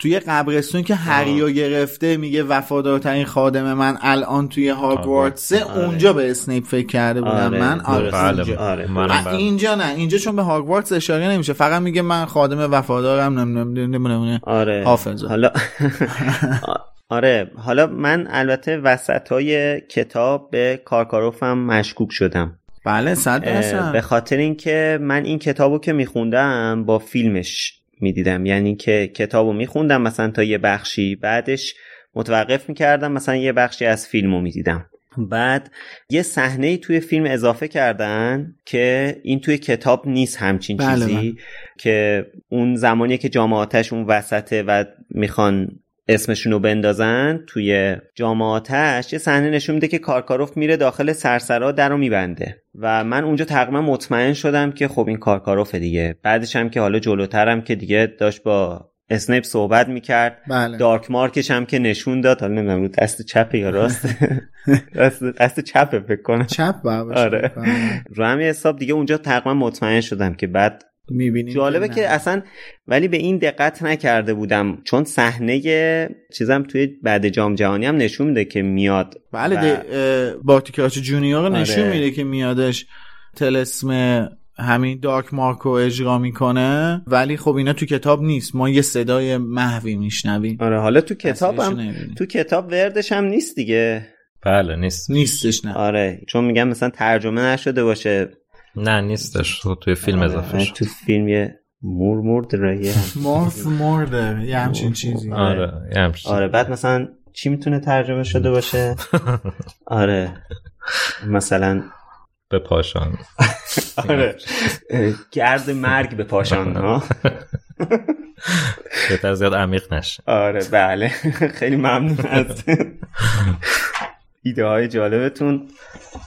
توی قبرستون که هریو گرفته میگه وفادارترین خادم من الان توی هاگوارتس آره. اونجا به اسنیپ فکر کرده بودم آره. من. آره, بله. اینجا. آره. اینجا نه. اینجا چون به هاگوارتس اشاره نمیشه. فقط میگه من خادم وفادارم. نم نم نم آره. حافظ حالا آره. حالا من البته وسط های کتاب به کارکاروفم مشکوک شدم. بله صد به خاطر اینکه من این کتابو که میخوندم با فیلمش می‌دیدم یعنی که کتابو میخوندم مثلا تا یه بخشی بعدش متوقف می‌کردم مثلا یه بخشی از فیلمو می‌دیدم بعد یه صحنه توی فیلم اضافه کردن که این توی کتاب نیست همچین بله چیزی بله. که اون زمانی که جامعاتش اون وسطه و می‌خوان اسمشون رو بندازن توی جامعاتش یه صحنه نشون میده که کارکاروف میره داخل سرسرا در رو میبنده و من اونجا تقریبا مطمئن شدم که خب این کارکاروفه دیگه. بعدش هم که حالا جلوترم که دیگه داشت با اسنیپ صحبت می‌کرد بله. دارک مارکش هم که نشون داد حالا نمی‌دونم رو دست چپ یا راست؟ دست, دست چپه فکر کنم. چپ آره. رو همین حساب دیگه اونجا تقریبا مطمئن شدم که بعد می‌بینیم جالبه که, که اصلا ولی به این دقت نکرده بودم. چون صحنه چیزم توی بعد جام جهانی هم نشون میده که میاد. بله و... بارتیکاچ جونیور آره. نشون میده که میادش. تلسم همین دارک مارکو اجرا می‌کنه. ولی خب اینا تو کتاب نیست. ما یه صدای محوی میشنویم. آره حالا تو کتاب هم تو کتاب وردش هم نیست دیگه. بله نیست. نیستش نه. آره چون میگم مثلا ترجمه نشده باشه. نه نیستش. توی فیلم اضافه شد تو فیلم یه مور مرد رایه مورف مرده یه همچین چیزی. آره. یه همچین آره بعد مثلا چی می‌تونه ترجمه شده باشه؟ آره. مثلا به پاشان. آره. گرد مرگ به پاشان ها بهتر زیاد عمیق نشه. آره بله. خیلی ممنون از ایده های جالبتون.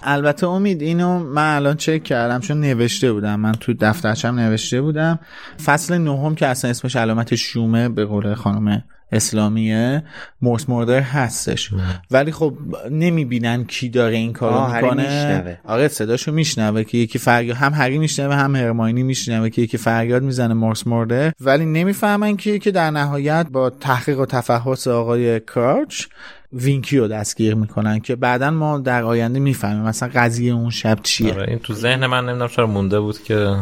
البته امید اینو من الان چک کردم چون نوشته بودم. من تو دفترچم نوشته بودم. فصل نهم که اصلا اسمش علامت شومه به قول خانم اسلامیه مورس موردر هستش. ولی خب نمی‌بینن کی داره این کارو می‌کنه. آره صداشو میشنوه که یکی فریاد هم هری میشنوه هم هرماینی میشنوه که یکی فریاد می‌زنه مورس موردر ولی نمی‌فهمن کی که در نهایت با تحقیق و تفحص آقای کارچ وینکی رو دستگیر می‌کنن که بعدا ما در آینده می‌فهمیم مثلا قضیه اون شب چیه. آره این تو ذهن من نمی‌دونم چرا مونده بود که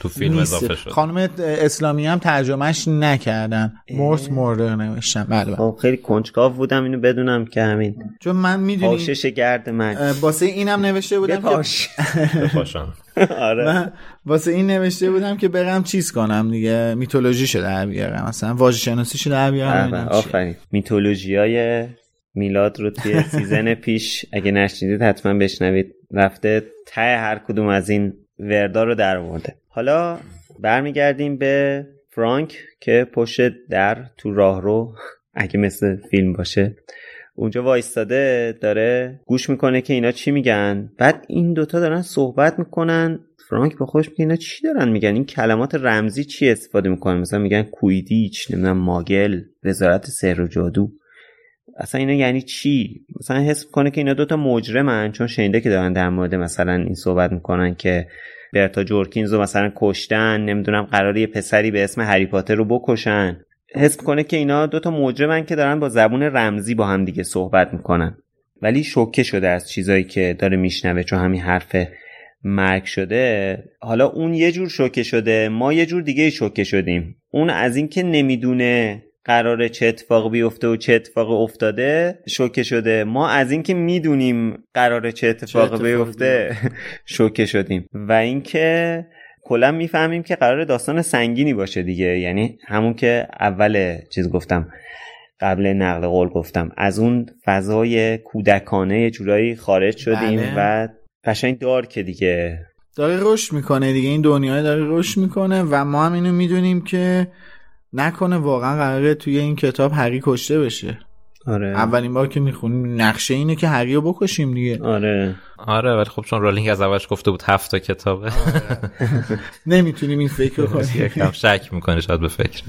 تو فیلم اضافه شد. خانم اسلامی هم ترجمهش نکردن مورس موردر نوشتن بله بله. خیلی کنجکاو بودم اینو بدونم که همین. چون من می‌دونم پاشش گرد من. واسه اینم نوشته بودم پاش. پاشان آره. من واسه این نوشته بودم که برم چیز کنم دیگه. میتولوژیشو در بیارم. مثلا واژه شناسیشو در بیارم. آفرین. میتولوژیای میلاد رو توی سیزن پیش اگه نشنیدید حتما بشنوید. رفته ته هر کدوم از این وردا رو در آورده. حالا برمیگردیم به فرانک که پشت در تو راه رو اگه مثل فیلم باشه اونجا وایستاده داره گوش می‌کنه که اینا چی میگن. بعد این دوتا دارن صحبت می‌کنن. فرانک به خوش میگه اینا چی دارن میگن؟ این کلمات رمزی چی استفاده می‌کنن؟ مثلا میگن کویدیچ نمی‌دونم ماگل وزارت سر و جادو. اصلا اینا یعنی چی؟ مثلا حس کنه که اینا دوتا مجرمن چون شنیده که دارن در مورد مثلا این صحبت می‌کنن که برتا جورکینز رو مثلا کشتن نمی‌دونم قراره یه پسری به اسم هری پاتر رو بکشن. حس کنه که اینا دوتا مجرمن که دارن با زبون رمزی با هم دیگه صحبت می‌کنن. ولی شوکه شده از چیزایی که داره میشنوه چون همین حرف مرگ شده. حالا اون یه جور شوکه شده ما یه جور دیگه شوکه شدیم. اون از اینکه نمی‌دونه قراره چه اتفاق بیفته و چه اتفاق افتاده شوکه شده. ما از اینکه می‌دونیم قراره چه اتفاق بیفته شوکه شدیم. و اینکه کلا می‌فهمیم که قرار داستان سنگینی باشه دیگه. یعنی همون که اول چیز گفتم قبل نقل قول گفتم. از اون فضای کودکانه جورایی خارج شدیم بله. و قشنگ دار که دیگه. داره رشد می‌کنه دیگه. این دنیای داره رشد می‌کنه و ما هم اینو می‌دونیم که نکنه واقعا قراره توی این کتاب هری کشته بشه. آره. اولین بار که می‌خونیم نقشه اینه که هری رو بکشیم دیگه. آره. آره ولی خب چون رولینگ از اولش گفته بود هفت تا کتابه. آره. نمی‌تونیم این فکر کنیم. یکم شک می‌کنه شاید به فکر.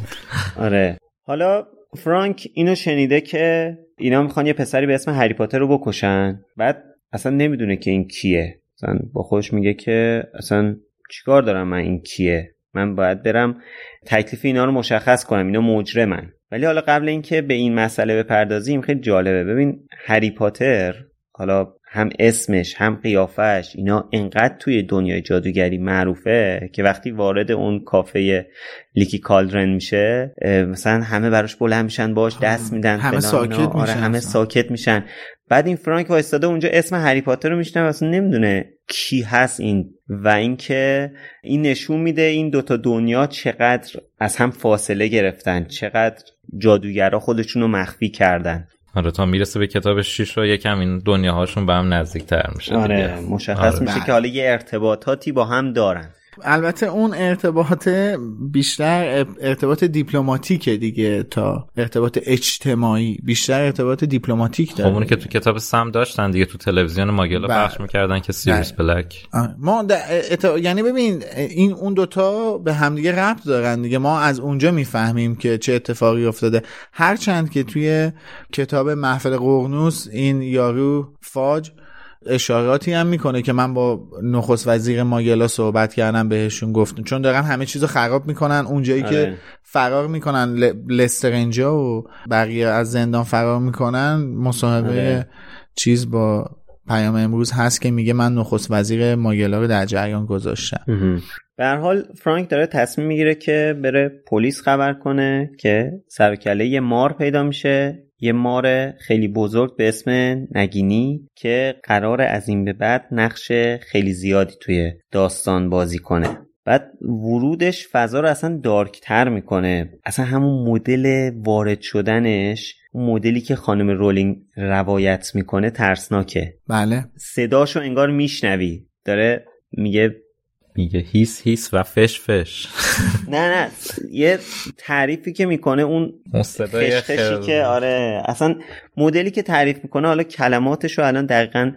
آره. حالا فرانک اینو شنیده که اینا می‌خوان یه پسری به اسم هری پاتر رو بکشن. بعد اصلا نمی‌دونه که این کیه. مثلا با خودش میگه که اصلا چیکار دارم من؟ این کیه؟ من باید برم تکلیف اینا رو مشخص کنم اینا مجرمن. ولی حالا قبل اینکه به این مسئله بپردازیم خیلی جالبه. ببین هری پاتر حالا هم اسمش هم قیافش اینا انقدر توی دنیای جادوگری معروفه که وقتی وارد اون کافه لیکی کالدرن میشه مثلا همه براش بلند میشن باش دست میدن همه ساکت میشن آره همه ساکت میشن. بعد این فرانک وایستاده اونجا اسم هری پاتر رو میشنه اصلا نمی‌دونه کی هست این و اینکه این نشون میده این دوتا دنیا چقدر از هم فاصله گرفتن چقدر جادوگرا خودشون رو مخفی کردن. آره تا می‌رسه به کتاب 6 رو یکم این دنیاهاشون به هم نزدیک تر میشه آره مشخص آره. میشه که حالا یه ارتباطاتی با هم دارن. البته اون ارتباط بیشتر ارتباط دیپلماتیکه دیگه تا ارتباط اجتماعی. بیشتر ارتباط دیپلماتیک داره. خب اونی که تو کتاب سم داشتن دیگه تو تلویزیون ماگلا بله. پخش می‌کردن که سیریس. بلک ما ات... یعنی ببین این اون دوتا به همدیگه ربط دارن دیگه. ما از اونجا می‌فهمیم که چه اتفاقی افتاده. هرچند که توی کتاب محفل قرنوس این یارو فاج اشاراتی هم می‌کنه که من با نخست وزیر ماگلا صحبت کردم بهشون گفتم چون دارن همه چیزو خراب می‌کنن اونجایی که آره. فرار می‌کنن لسترنجا و بقیه از زندان فرار می‌کنن مصاحبه آره. چیز با پیام امروز هست که میگه من نخست وزیر ماگلا رو در جریان گذاشتم. به هر حال فرانک داره تصمیم می‌گیره که بره پلیس خبر کنه که سرکله یه مار پیدا میشه. یه مار خیلی بزرگ به اسم نگینی که قرار از این به بعد نقش خیلی زیادی توی داستان بازی کنه. بعد ورودش فضا رو اصلا دارکتر می‌کنه. اصلا همون مدل وارد شدنش مدلی که خانم رولینگ روایت می‌کنه ترسناکه. بله. صداشو انگار میشنوی. داره میگه میگه هیس هیس و فش فش. نه نه. یه تعریفی که می‌کنه اون خشخشی که آره. اصلا مدلی که تعریف می‌کنه حالا کلماتش رو الان دقیقا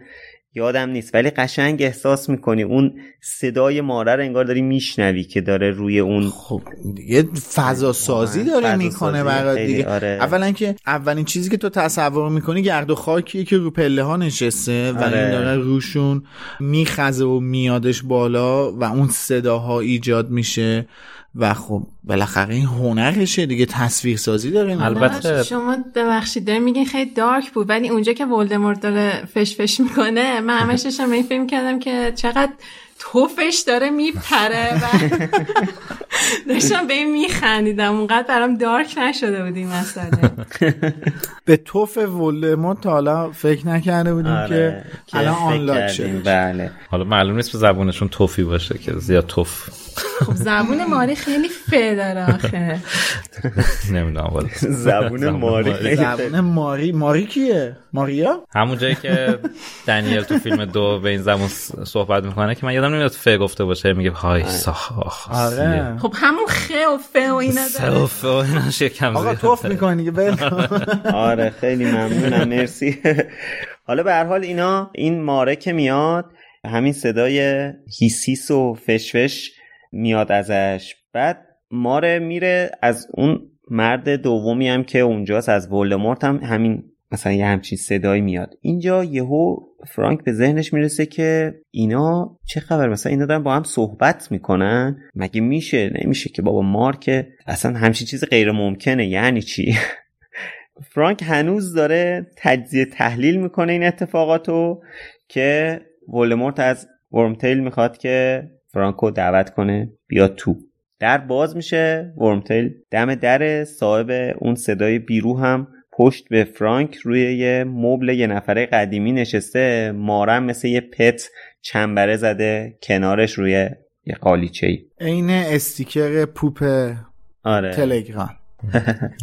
یادم نیست ولی قشنگ احساس می‌کنی اون صدای ماره رو انگار داری میشنوی که داره روی اون خب یه فضا سازی داره می‌کنه برای دیگه آره. اولا که اولین چیزی که تو تصور می‌کنی گرد و خاکیه که رو پله ها نشسته و آره. این داره روشون میخزه و میادش بالا و اون صداها ایجاد میشه و خب بالاخره این هنرشه دیگه تصویر سازی داره البته شما ببخشید داره میگین خیلی دارک بود ولی اونجا که ولدمورت داره فش فش می‌کنه من همش داشتم این فیلم کردم که چقدر توفش داره میپره و داشتم به این میخندیدم. اونقدر برام دارک نشده بود این مسئله. به توف ولدمورت تا حالا فکر نکرده بودیم آره، که الان آنلاک شد بله. حالا معلوم نیست به زبونشون توفی باشه که زیاد توف. خب زبون ماری خیلی فه داره آخه. نمی‌دونم زبون ماری زبون ماری. ماری کیه؟ ماریا؟ همون جایی که دنیل تو فیلم دو به این زبون صحبت می‌کنه که من یادم نمیاد فه گفته باشه میگه های ساخ آره. خب همون خه و فه و اینا داره و فه و اینا شکم آقا توف می‌کنی آره خیلی ممنونم مرسی. حالا به هر حال اینا این ماره که میاد همین صدای هیسیس و فشفش میاد ازش. بعد ماره میره از اون مرد دومی هم که اونجاست از ولدمورت هم همین مثلا یه همچین صدایی میاد. اینجا یهو فرانک به ذهنش می‌رسه که اینا چه خبر؟ مثلا اینا دارن با هم صحبت می‌کنن. مگه میشه؟ نمیشه که بابا مار که اصلا همچین چیز غیر ممکنه یعنی چی؟ فرانک هنوز داره تجزیه تحلیل می‌کنه این اتفاقاتو که ولدمورت از ورمتیل می‌خواد که فرانکو دعوت کنه بیاد تو. در باز میشه ورمتیل. دم در صاحب اون صدای بیرو هم پشت به فرانک روی یه مبل یه نفره قدیمی نشسته مارم مثل یه پت چنبره زده کنارش روی یه قالیچه ای عین استیکر پوپ آره. تلگرام.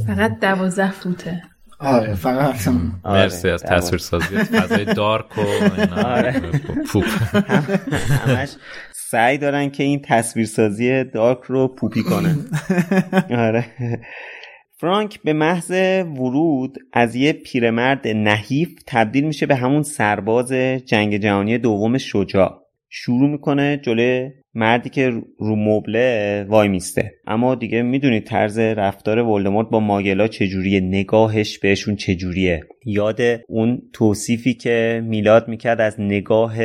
فقط دوازده فوته. آره فقط. مرسی از تصویر سازی فضای دارک و آره. پوپ. همش سعی دارن که این تصویرسازی دارک رو پوپی کنن. آره. فرانک به محض ورود از یه پیرمرد نحیف تبدیل میشه به همون سرباز جنگ جهانی دوم شجاع. شروع می‌کنه جلوی مردی که رو مبله وای میسته. اما دیگه می‌دونید طرز رفتار ولدمورت با ماگلا چجوریه نگاهش بهشون چجوریه. یاد اون توصیفی که میلاد می‌کرد از نگاه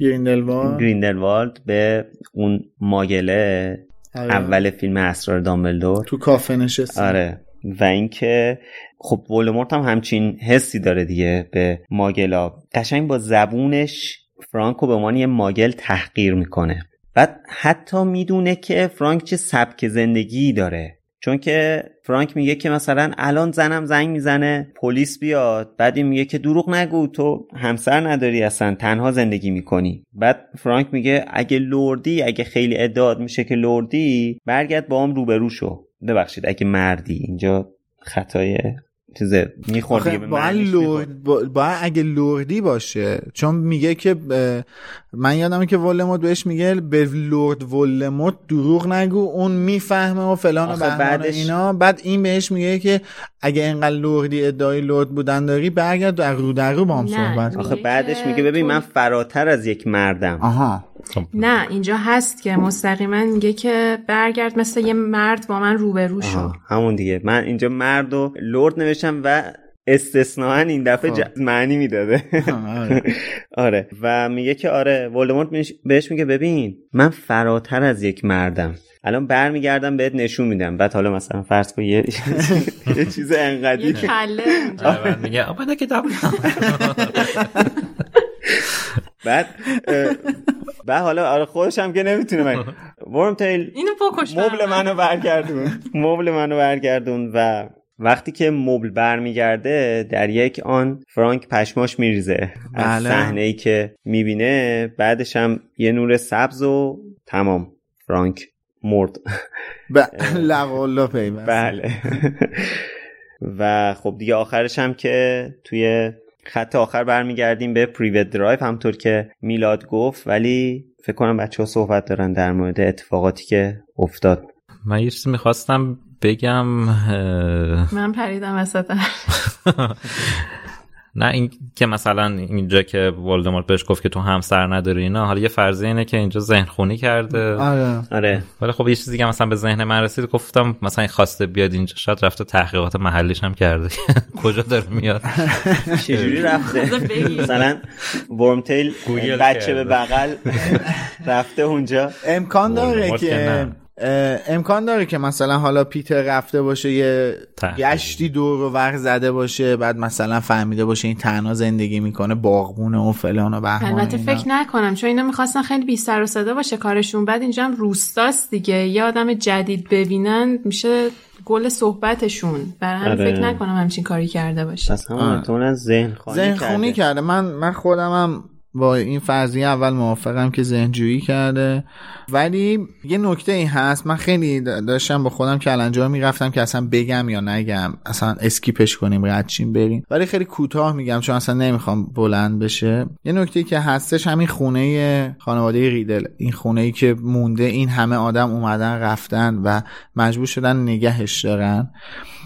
گریندلوالد گریندلوالد به اون ماگله. اول فیلم اسرار دامبلدور. تو کافه نشسته آره. و اینکه خب ولدمورت هم همچین حسی داره دیگه به ماگلا. قشنگ با زبونش فرانکو به عنوان یه ماگل تحقیر می‌کنه. بعد حتی می‌دونه که فرانک چه سبک زندگی داره. چون که فرانک میگه که مثلا الان زنم زنگ می‌زنه پلیس بیاد بعد این میگه که دروغ نگو تو همسر نداری اصلا تنها زندگی می‌کنی. بعد فرانک میگه اگه لردی اگه خیلی ادعاد میشه که لردی برگرد با هم روبرو شو. ببخشید اگه مردی. اینجا خطای چیزه به باید, لورد با... باید اگه لوردی باشه چون میگه که ب... من یادمه که ولموت بهش میگه به لورد ولموت دروغ نگو اون می‌فهمه و فلان و بعدش... اینا. بعد این بهش میگه که اگه انقدر لوردی ادعای لورد بودن داری برگرد در رو در رو با هم صحبت آخه بعدش میگه ببین من فراتر از یک مردم. آها. نه اینجا هست که مستقیما میگه که برگرد مثل یه مرد با من روبرو شو. همون دیگه. من اینجا مرد و لرد نوشتم و استثناا این دفعه ج... معنی می‌داده. آره. و میگه که آره ولدمورت بهش میگه ببین من فراتر از یک مردم. الان برمیگردم بهت نشون میدم. بعد حالا مثلا فرض کن یه یه چیز انقدی. یه کله میگه آباده کتاب بعد بعد حالا آره خودش هم که نمی‌تونه من ورم تیل اینو بکش مبل منو برگردون. مبل منو برگردون و وقتی که مبل برمیگرده در یک آن فرانک پشماش میریزه. از بله. صحنه ای که می‌بینه بعدش هم یه نور سبز و تمام. فرانک مرد. لقالا پیوست. بله. و خب دیگه آخرش هم که توی خط آخر برمیگردیم به پریوت درایو همطور که میلاد گفت ولی فکر کنم بچه ها صحبت دارن در مورد اتفاقاتی که افتاد. من یه چیزی می‌خواستم بگم من پریدم وسط نه این که مثلا اینجا که ولدمورت بهش گفت که تو همسر نداری اینا حالا یه فرضیه اینه که اینجا ذهن خونی کرده. آره. آره. ولی خب یه چیزی که مثلا به ذهن من رسید گفتم مثلا این خواسته بیاد اینجا شاید رفته تحقیقات محلیش هم کرده. کجا داره میاد؟ چجوری رفته؟ مثلا ورمتیل بچه به بغل رفته اونجا. امکان داره که امکان داره که مثلا حالا پیتر رفته باشه یه گشتی دور و ور زده باشه بعد مثلا فهمیده باشه این تنها زندگی می‌کنه باغبونه و فلان و بهمان البته فکر نکنم چون اینا می‌خواستن خیلی بی سر و صدا باشه کارشون بعد اینجا هم روستاست دیگه. یه آدم جدید ببینن میشه گل صحبتشون. برای همین آره. فکر نکنم همچین کاری کرده باشه. پس همون تو ذهن خونی ذهن خونی کرده. من من خودم هم با این فرضیه اول موافقم که ذهنجویی کرده. ولی یه نکته این هست من خیلی داشتم با خودم کلنجار می‌رفتم که اصلا بگم یا نگم اصلا اسکیپش کنیم ردچیم بریم. ولی خیلی کوتاه میگم چون اصلا نمی‌خوام بلند بشه. یه نکته که هستش همین خونه خانواده ریدل. این خونه ای که مونده این همه آدم اومدن رفتن و مجبور شدن نگهش دارن.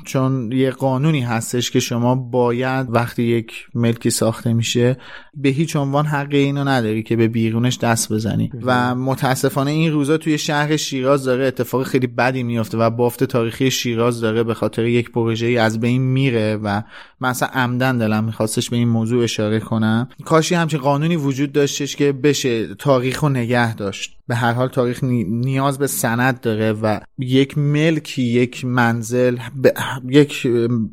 چون یه قانونی هستش که شما باید وقتی یک ملکی ساخته میشه به هیچ عنوان حق اینو نداری که به بیرونش دست بزنی. و متاسفانه این روزا توی شهر شیراز داره اتفاق خیلی بدی میفته و بافت تاریخی شیراز داره به خاطر یک پروژه از بین میره و من اصلا عمدن دلم میخواستش به این موضوع اشاره کنم. کاشی همچین قانونی وجود داشتش که بشه تاریخ و نگه داشت. به هر حال تاریخ نیاز به سند داره و یک ملکی یک منزل یک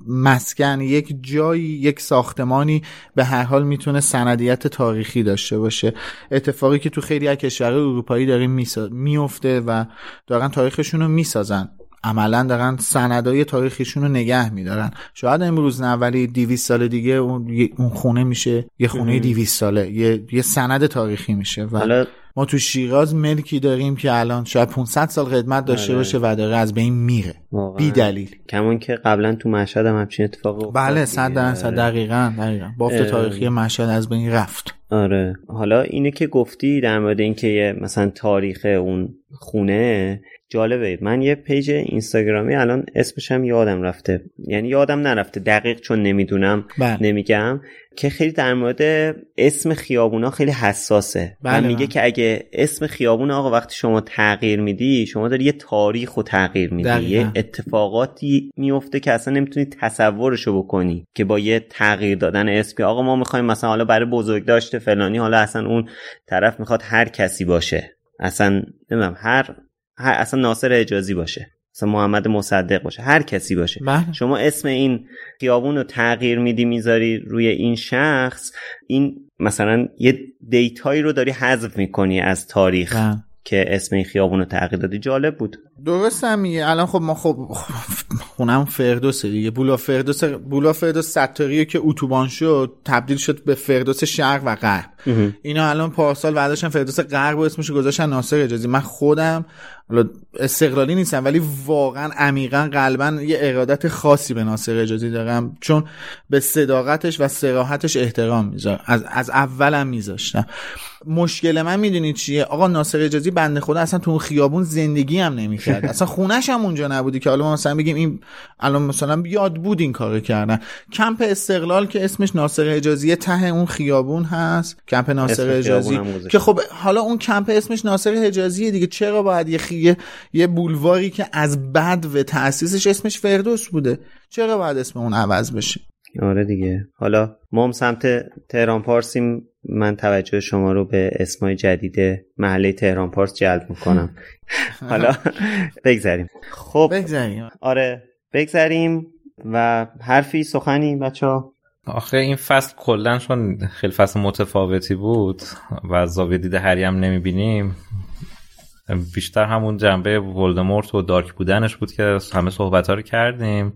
مسکن یک جایی یک ساختمانی به هر حال می‌تونه سندیت تاریخی داشته باشه. اتفاقی که تو خیلی از کشورهای اروپایی داریم میفته و دارن تاریخشون رو می‌سازن. عملا دارن سندای تاریخیشون رو نگه میدارن. شاید امروز نه ولی 200 سال دیگه اون, خونه میشه. یه خونه 200 ساله. یه, یه سند تاریخی میشه و ما تو شیراز ملکی داریم که الان شاید 500 سال خدمت داشته آره. باشه و داره از بین میره. بی دلیل. کمون که قبلا تو مشهد هم همچین اتفاق بله 100 درصد آره. دقیقاً دقیقاً. بافت تاریخی مشهد از بین رفت. آره. حالا اینه که گفتی در مورد اینکه مثلا تاریخ اون خونه جالبه. من یه پیج اینستاگرامی الان اسمش هم یادم رفته. یعنی یادم نرفته. دقیق چون نمی‌دونم بله. نمیگم. که خیلی در مورد اسم خیابونا خیلی حساسه. بله و میگه بله. که اگه اسم خیابون آقا وقتی شما تغییر میدی شما داری یه تاریخ رو تغییر میدی. یه اتفاقاتی میفته که اصلا نمی‌تونی تصورشو بکنی که با یه تغییر دادن اسم آقا ما می‌خوایم مثلا حالا برای بزرگ داشته فلانی حالا اصلا اون طرف می‌خواد هر کسی باشه. اصلا نمی‌دونم هر اصلا ناصر اجازی باشه. اصلا محمد مصدق باشه. هر کسی باشه. بله. شما اسم این خیابون رو تغییر میدی می‌ذاری روی این شخص این مثلا یه دیتایی رو داری حذف می‌کنی از تاریخ بله. که اسم این خیابون رو تغییر دادی. جالب بود. درست هم میگه. الان خب ما خب خونم فردوسه دیگه. بولا فردوس بولا فردوس ستاریه که اتوبان شد تبدیل شد به فردوس شرق و غرب. اینا الان پارسال برداشتن فردوس غرب و اسمش گذاشتن ناصر اجازی. من خودم استقلالی نیستم ولی واقعا عمیقا قلبا یه ارادت خاصی به ناصر اجازی دارم. چون به صداقتش و سراحتش احترام می‌ذارم. از, از اولم میذاشتم. مشکل من می‌دونید چیه؟ آقا ناصر اجازی بنده خدا اصلا تو اون خیابون زندگی هم نمی‌کرد اصلا خونش هم اونجا نبودی که حالا ما مثلا بگیم این الان مثلا یاد بود این کارو کردن. کمپ استقلال که اسمش ناصر اجازی ته اون خیابون هست. کمپ ناصر اجازی که خب حالا اون کمپ اسمش ناصر حجازیه دیگه. چرا باید یه خیه یه بولواری که از بد و تاسیسش اسمش فردوس بوده؟ چرا باید اسم اون عوض بشه؟ آره دیگه. حالا ما هم سمت تهران پارسیم. من توجه شما رو به اسمای جدید محله تهران پارس جلب می‌کنم. حالا بگذاریم خب بگذاریم آره بگذاریم و حرفی سخنی بچه ها آخه این فصل کلا چون خیلی فصل متفاوتی بود و زاویه دید هری هم نمی‌بینیم بیشتر همون جنبه ولدمورت و دارک بودنش بود که همه صحبت ها رو کردیم.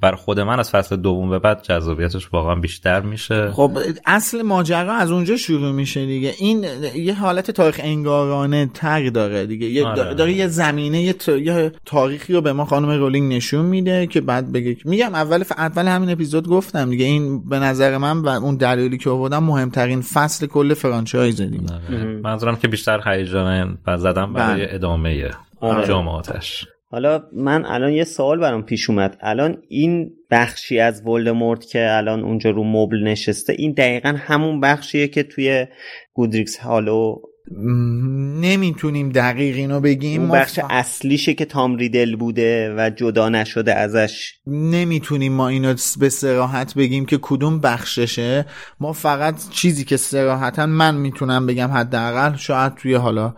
برا خود من از فصل دوم به بعد جذابیتش واقعا بیشتر میشه خب اصل ماجرا از اونجا شروع میشه دیگه این یه حالت تاریخ نگارانه تر داره دیگه یه آره. داره یه زمینه یه, یه تاریخی رو به ما خانم رولینگ نشون میده که بعد بگه میگم اول ف... اول همین اپیزود گفتم دیگه این به نظر من و اون دلیلی که آوردم مهمترین فصل کل franchise دیگه آره. منظورم که بیشتر هیجان زدم برای بله. ادامه آره. جامعاتش حالا من الان یه سوال برام پیش اومد. الان این بخشی از ولدمورت که الان اونجا رو مبل نشسته این دقیقا همون بخشیه که توی گودریکس هالو نمی‌تونیم دقیق اینو بگیم. اون بخش اصلیشه که تام ریدل بوده و جدا نشده ازش. نمی‌تونیم ما اینو به سراحت بگیم که کدوم بخششه. ما فقط چیزی که سراحتا من می‌تونم بگم حداقل شاید توی حالا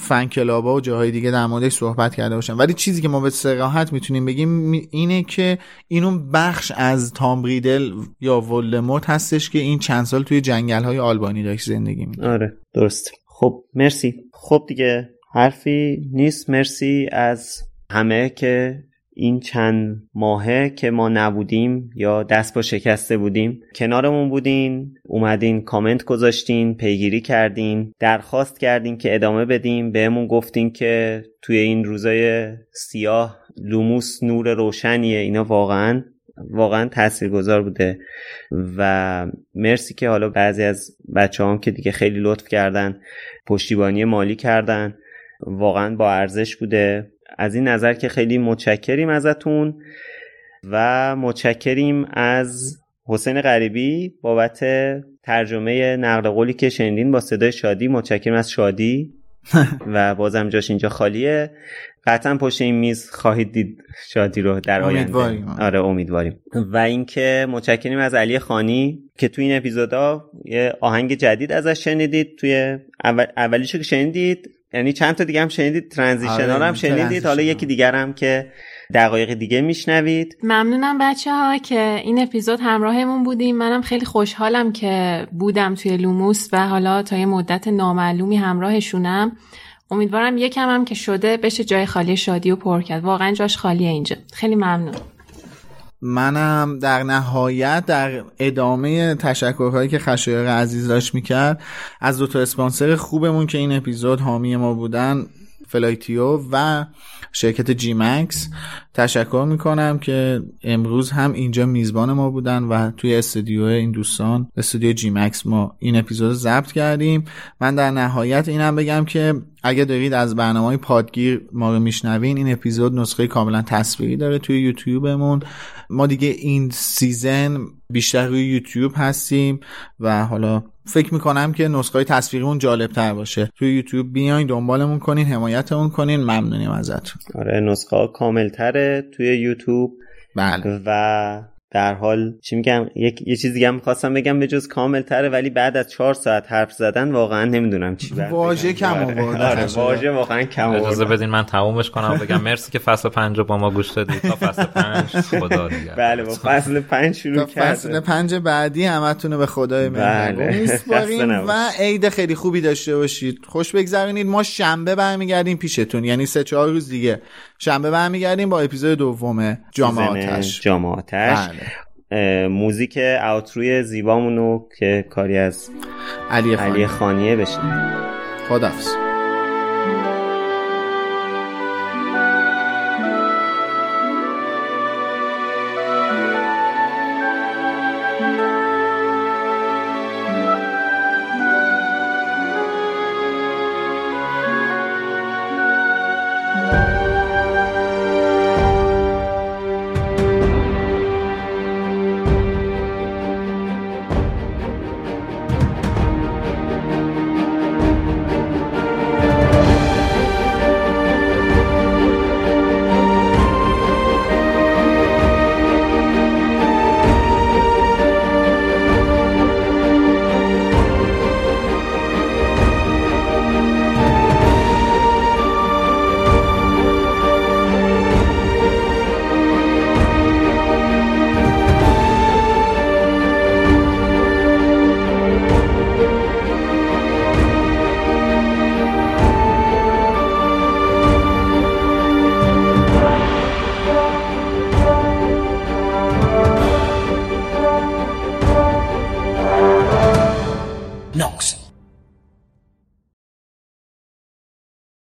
فن کلابا و جاهای دیگه در موردش صحبت کرده باشم. ولی چیزی که ما به سراحت می‌تونیم بگیم اینه که اینو بخش از تام ریدل یا ولدمورت هستش که این چند سال توی جنگل های آلبانی داشت زندگی می‌کنه آره درست. خب مرسی. خب دیگه حرفی نیست. مرسی از همه که این چند ماهه که ما نبودیم یا دست با شکسته بودیم کنارمون بودین اومدین کامنت گذاشتین پیگیری کردین درخواست کردین که ادامه بدیم. بهمون گفتین که توی این روزای سیاه لوموس نور روشنیه. اینا واقعا واقعا تاثیرگذار بوده و مرسی که حالا بعضی از بچه هم که دیگه خیلی لطف کردن پشتیبانی مالی کردن واقعا با ارزش بوده. از این نظر که خیلی متشکریم ازتون و متشکریم از حسین غریبی بابت ترجمه نقل قولی که شنیدین با صدای شادی. متشکریم از شادی. و بازم جاش اینجا خالیه. قطعا پشت این میز خواهید دید شادی رو در آینده. آره امیدواریم. و اینکه متشکریم از علی خانی که توی این اپیزودا یه آهنگ جدید ازش شنیدید. توی اول... اولیشو که شنیدید یعنی چند تا دیگه هم شنیدید ترانزیشن آره هم شنیدید. حالا یکی دیگر هم که دقایق دیگه میشنوید. ممنونم بچه ها که این اپیزود همراهمون بودیم. منم خیلی خوشحالم که بودم توی لوموس و حالا تا یه مدت نامعلومی همراهشونم. امیدوارم یکم هم که شده بشه جای خالی شادی و پر کرد. واقعا جاش خالیه اینجا. خیلی ممنون. منم در نهایت در ادامه تشکرهایی که خشایار عزیز داشت می‌کرد از دو تا اسپانسر خوبمون که این اپیزود حامی ما بودن فلایتیو و شرکت جی مکس تشکر می‌کنم که امروز هم اینجا میزبان ما بودن و توی استودیو این دوستان استودیو جی مکس ما این اپیزود ضبط کردیم. من در نهایت اینم بگم که اگه دارید از برنامه پادگیر ما رو میشنوین این اپیزود نسخه کاملا تصویری داره توی یوتیوبمون. ما دیگه این سیزن بیشتر روی یوتیوب هستیم و حالا فکر می‌کنم که نسخه های تصویریمون جالب تر باشه. توی یوتیوب بیاین دنبالمون کنین حمایتمون کنین. ممنونیم ازتون. آره نسخه ها کامل تره توی یوتیوب. بله. و در حال چی میگم یک یه چیز دیگه هم می‌خواستم بگم به جز کامل تره ولی بعد از چهار ساعت حرف زدن واقعا نمی‌دونم چی بعد واژه کم آره, آره واژه واقعا کم اجازه بدین من تمومش کنم بگم مرسی که فصل پنج با ما گوش دادید تا فصل پنج خدا دیگه بله با فصل پنج شروع کرد فصل پنج بعدی همتون به خدای بله. و عید خیلی خوبی داشته باشید. خوش بگذرونید. ما شنبه برمیگردیم پیشتون یعنی سه چهار روز دیگه. شنبه برمیگردیم با اپیزود دوم جامعاتش جامعاتش بله. موزیک اوتروی زیبامونو که کاری از علی, علی خانیه بشه خدافز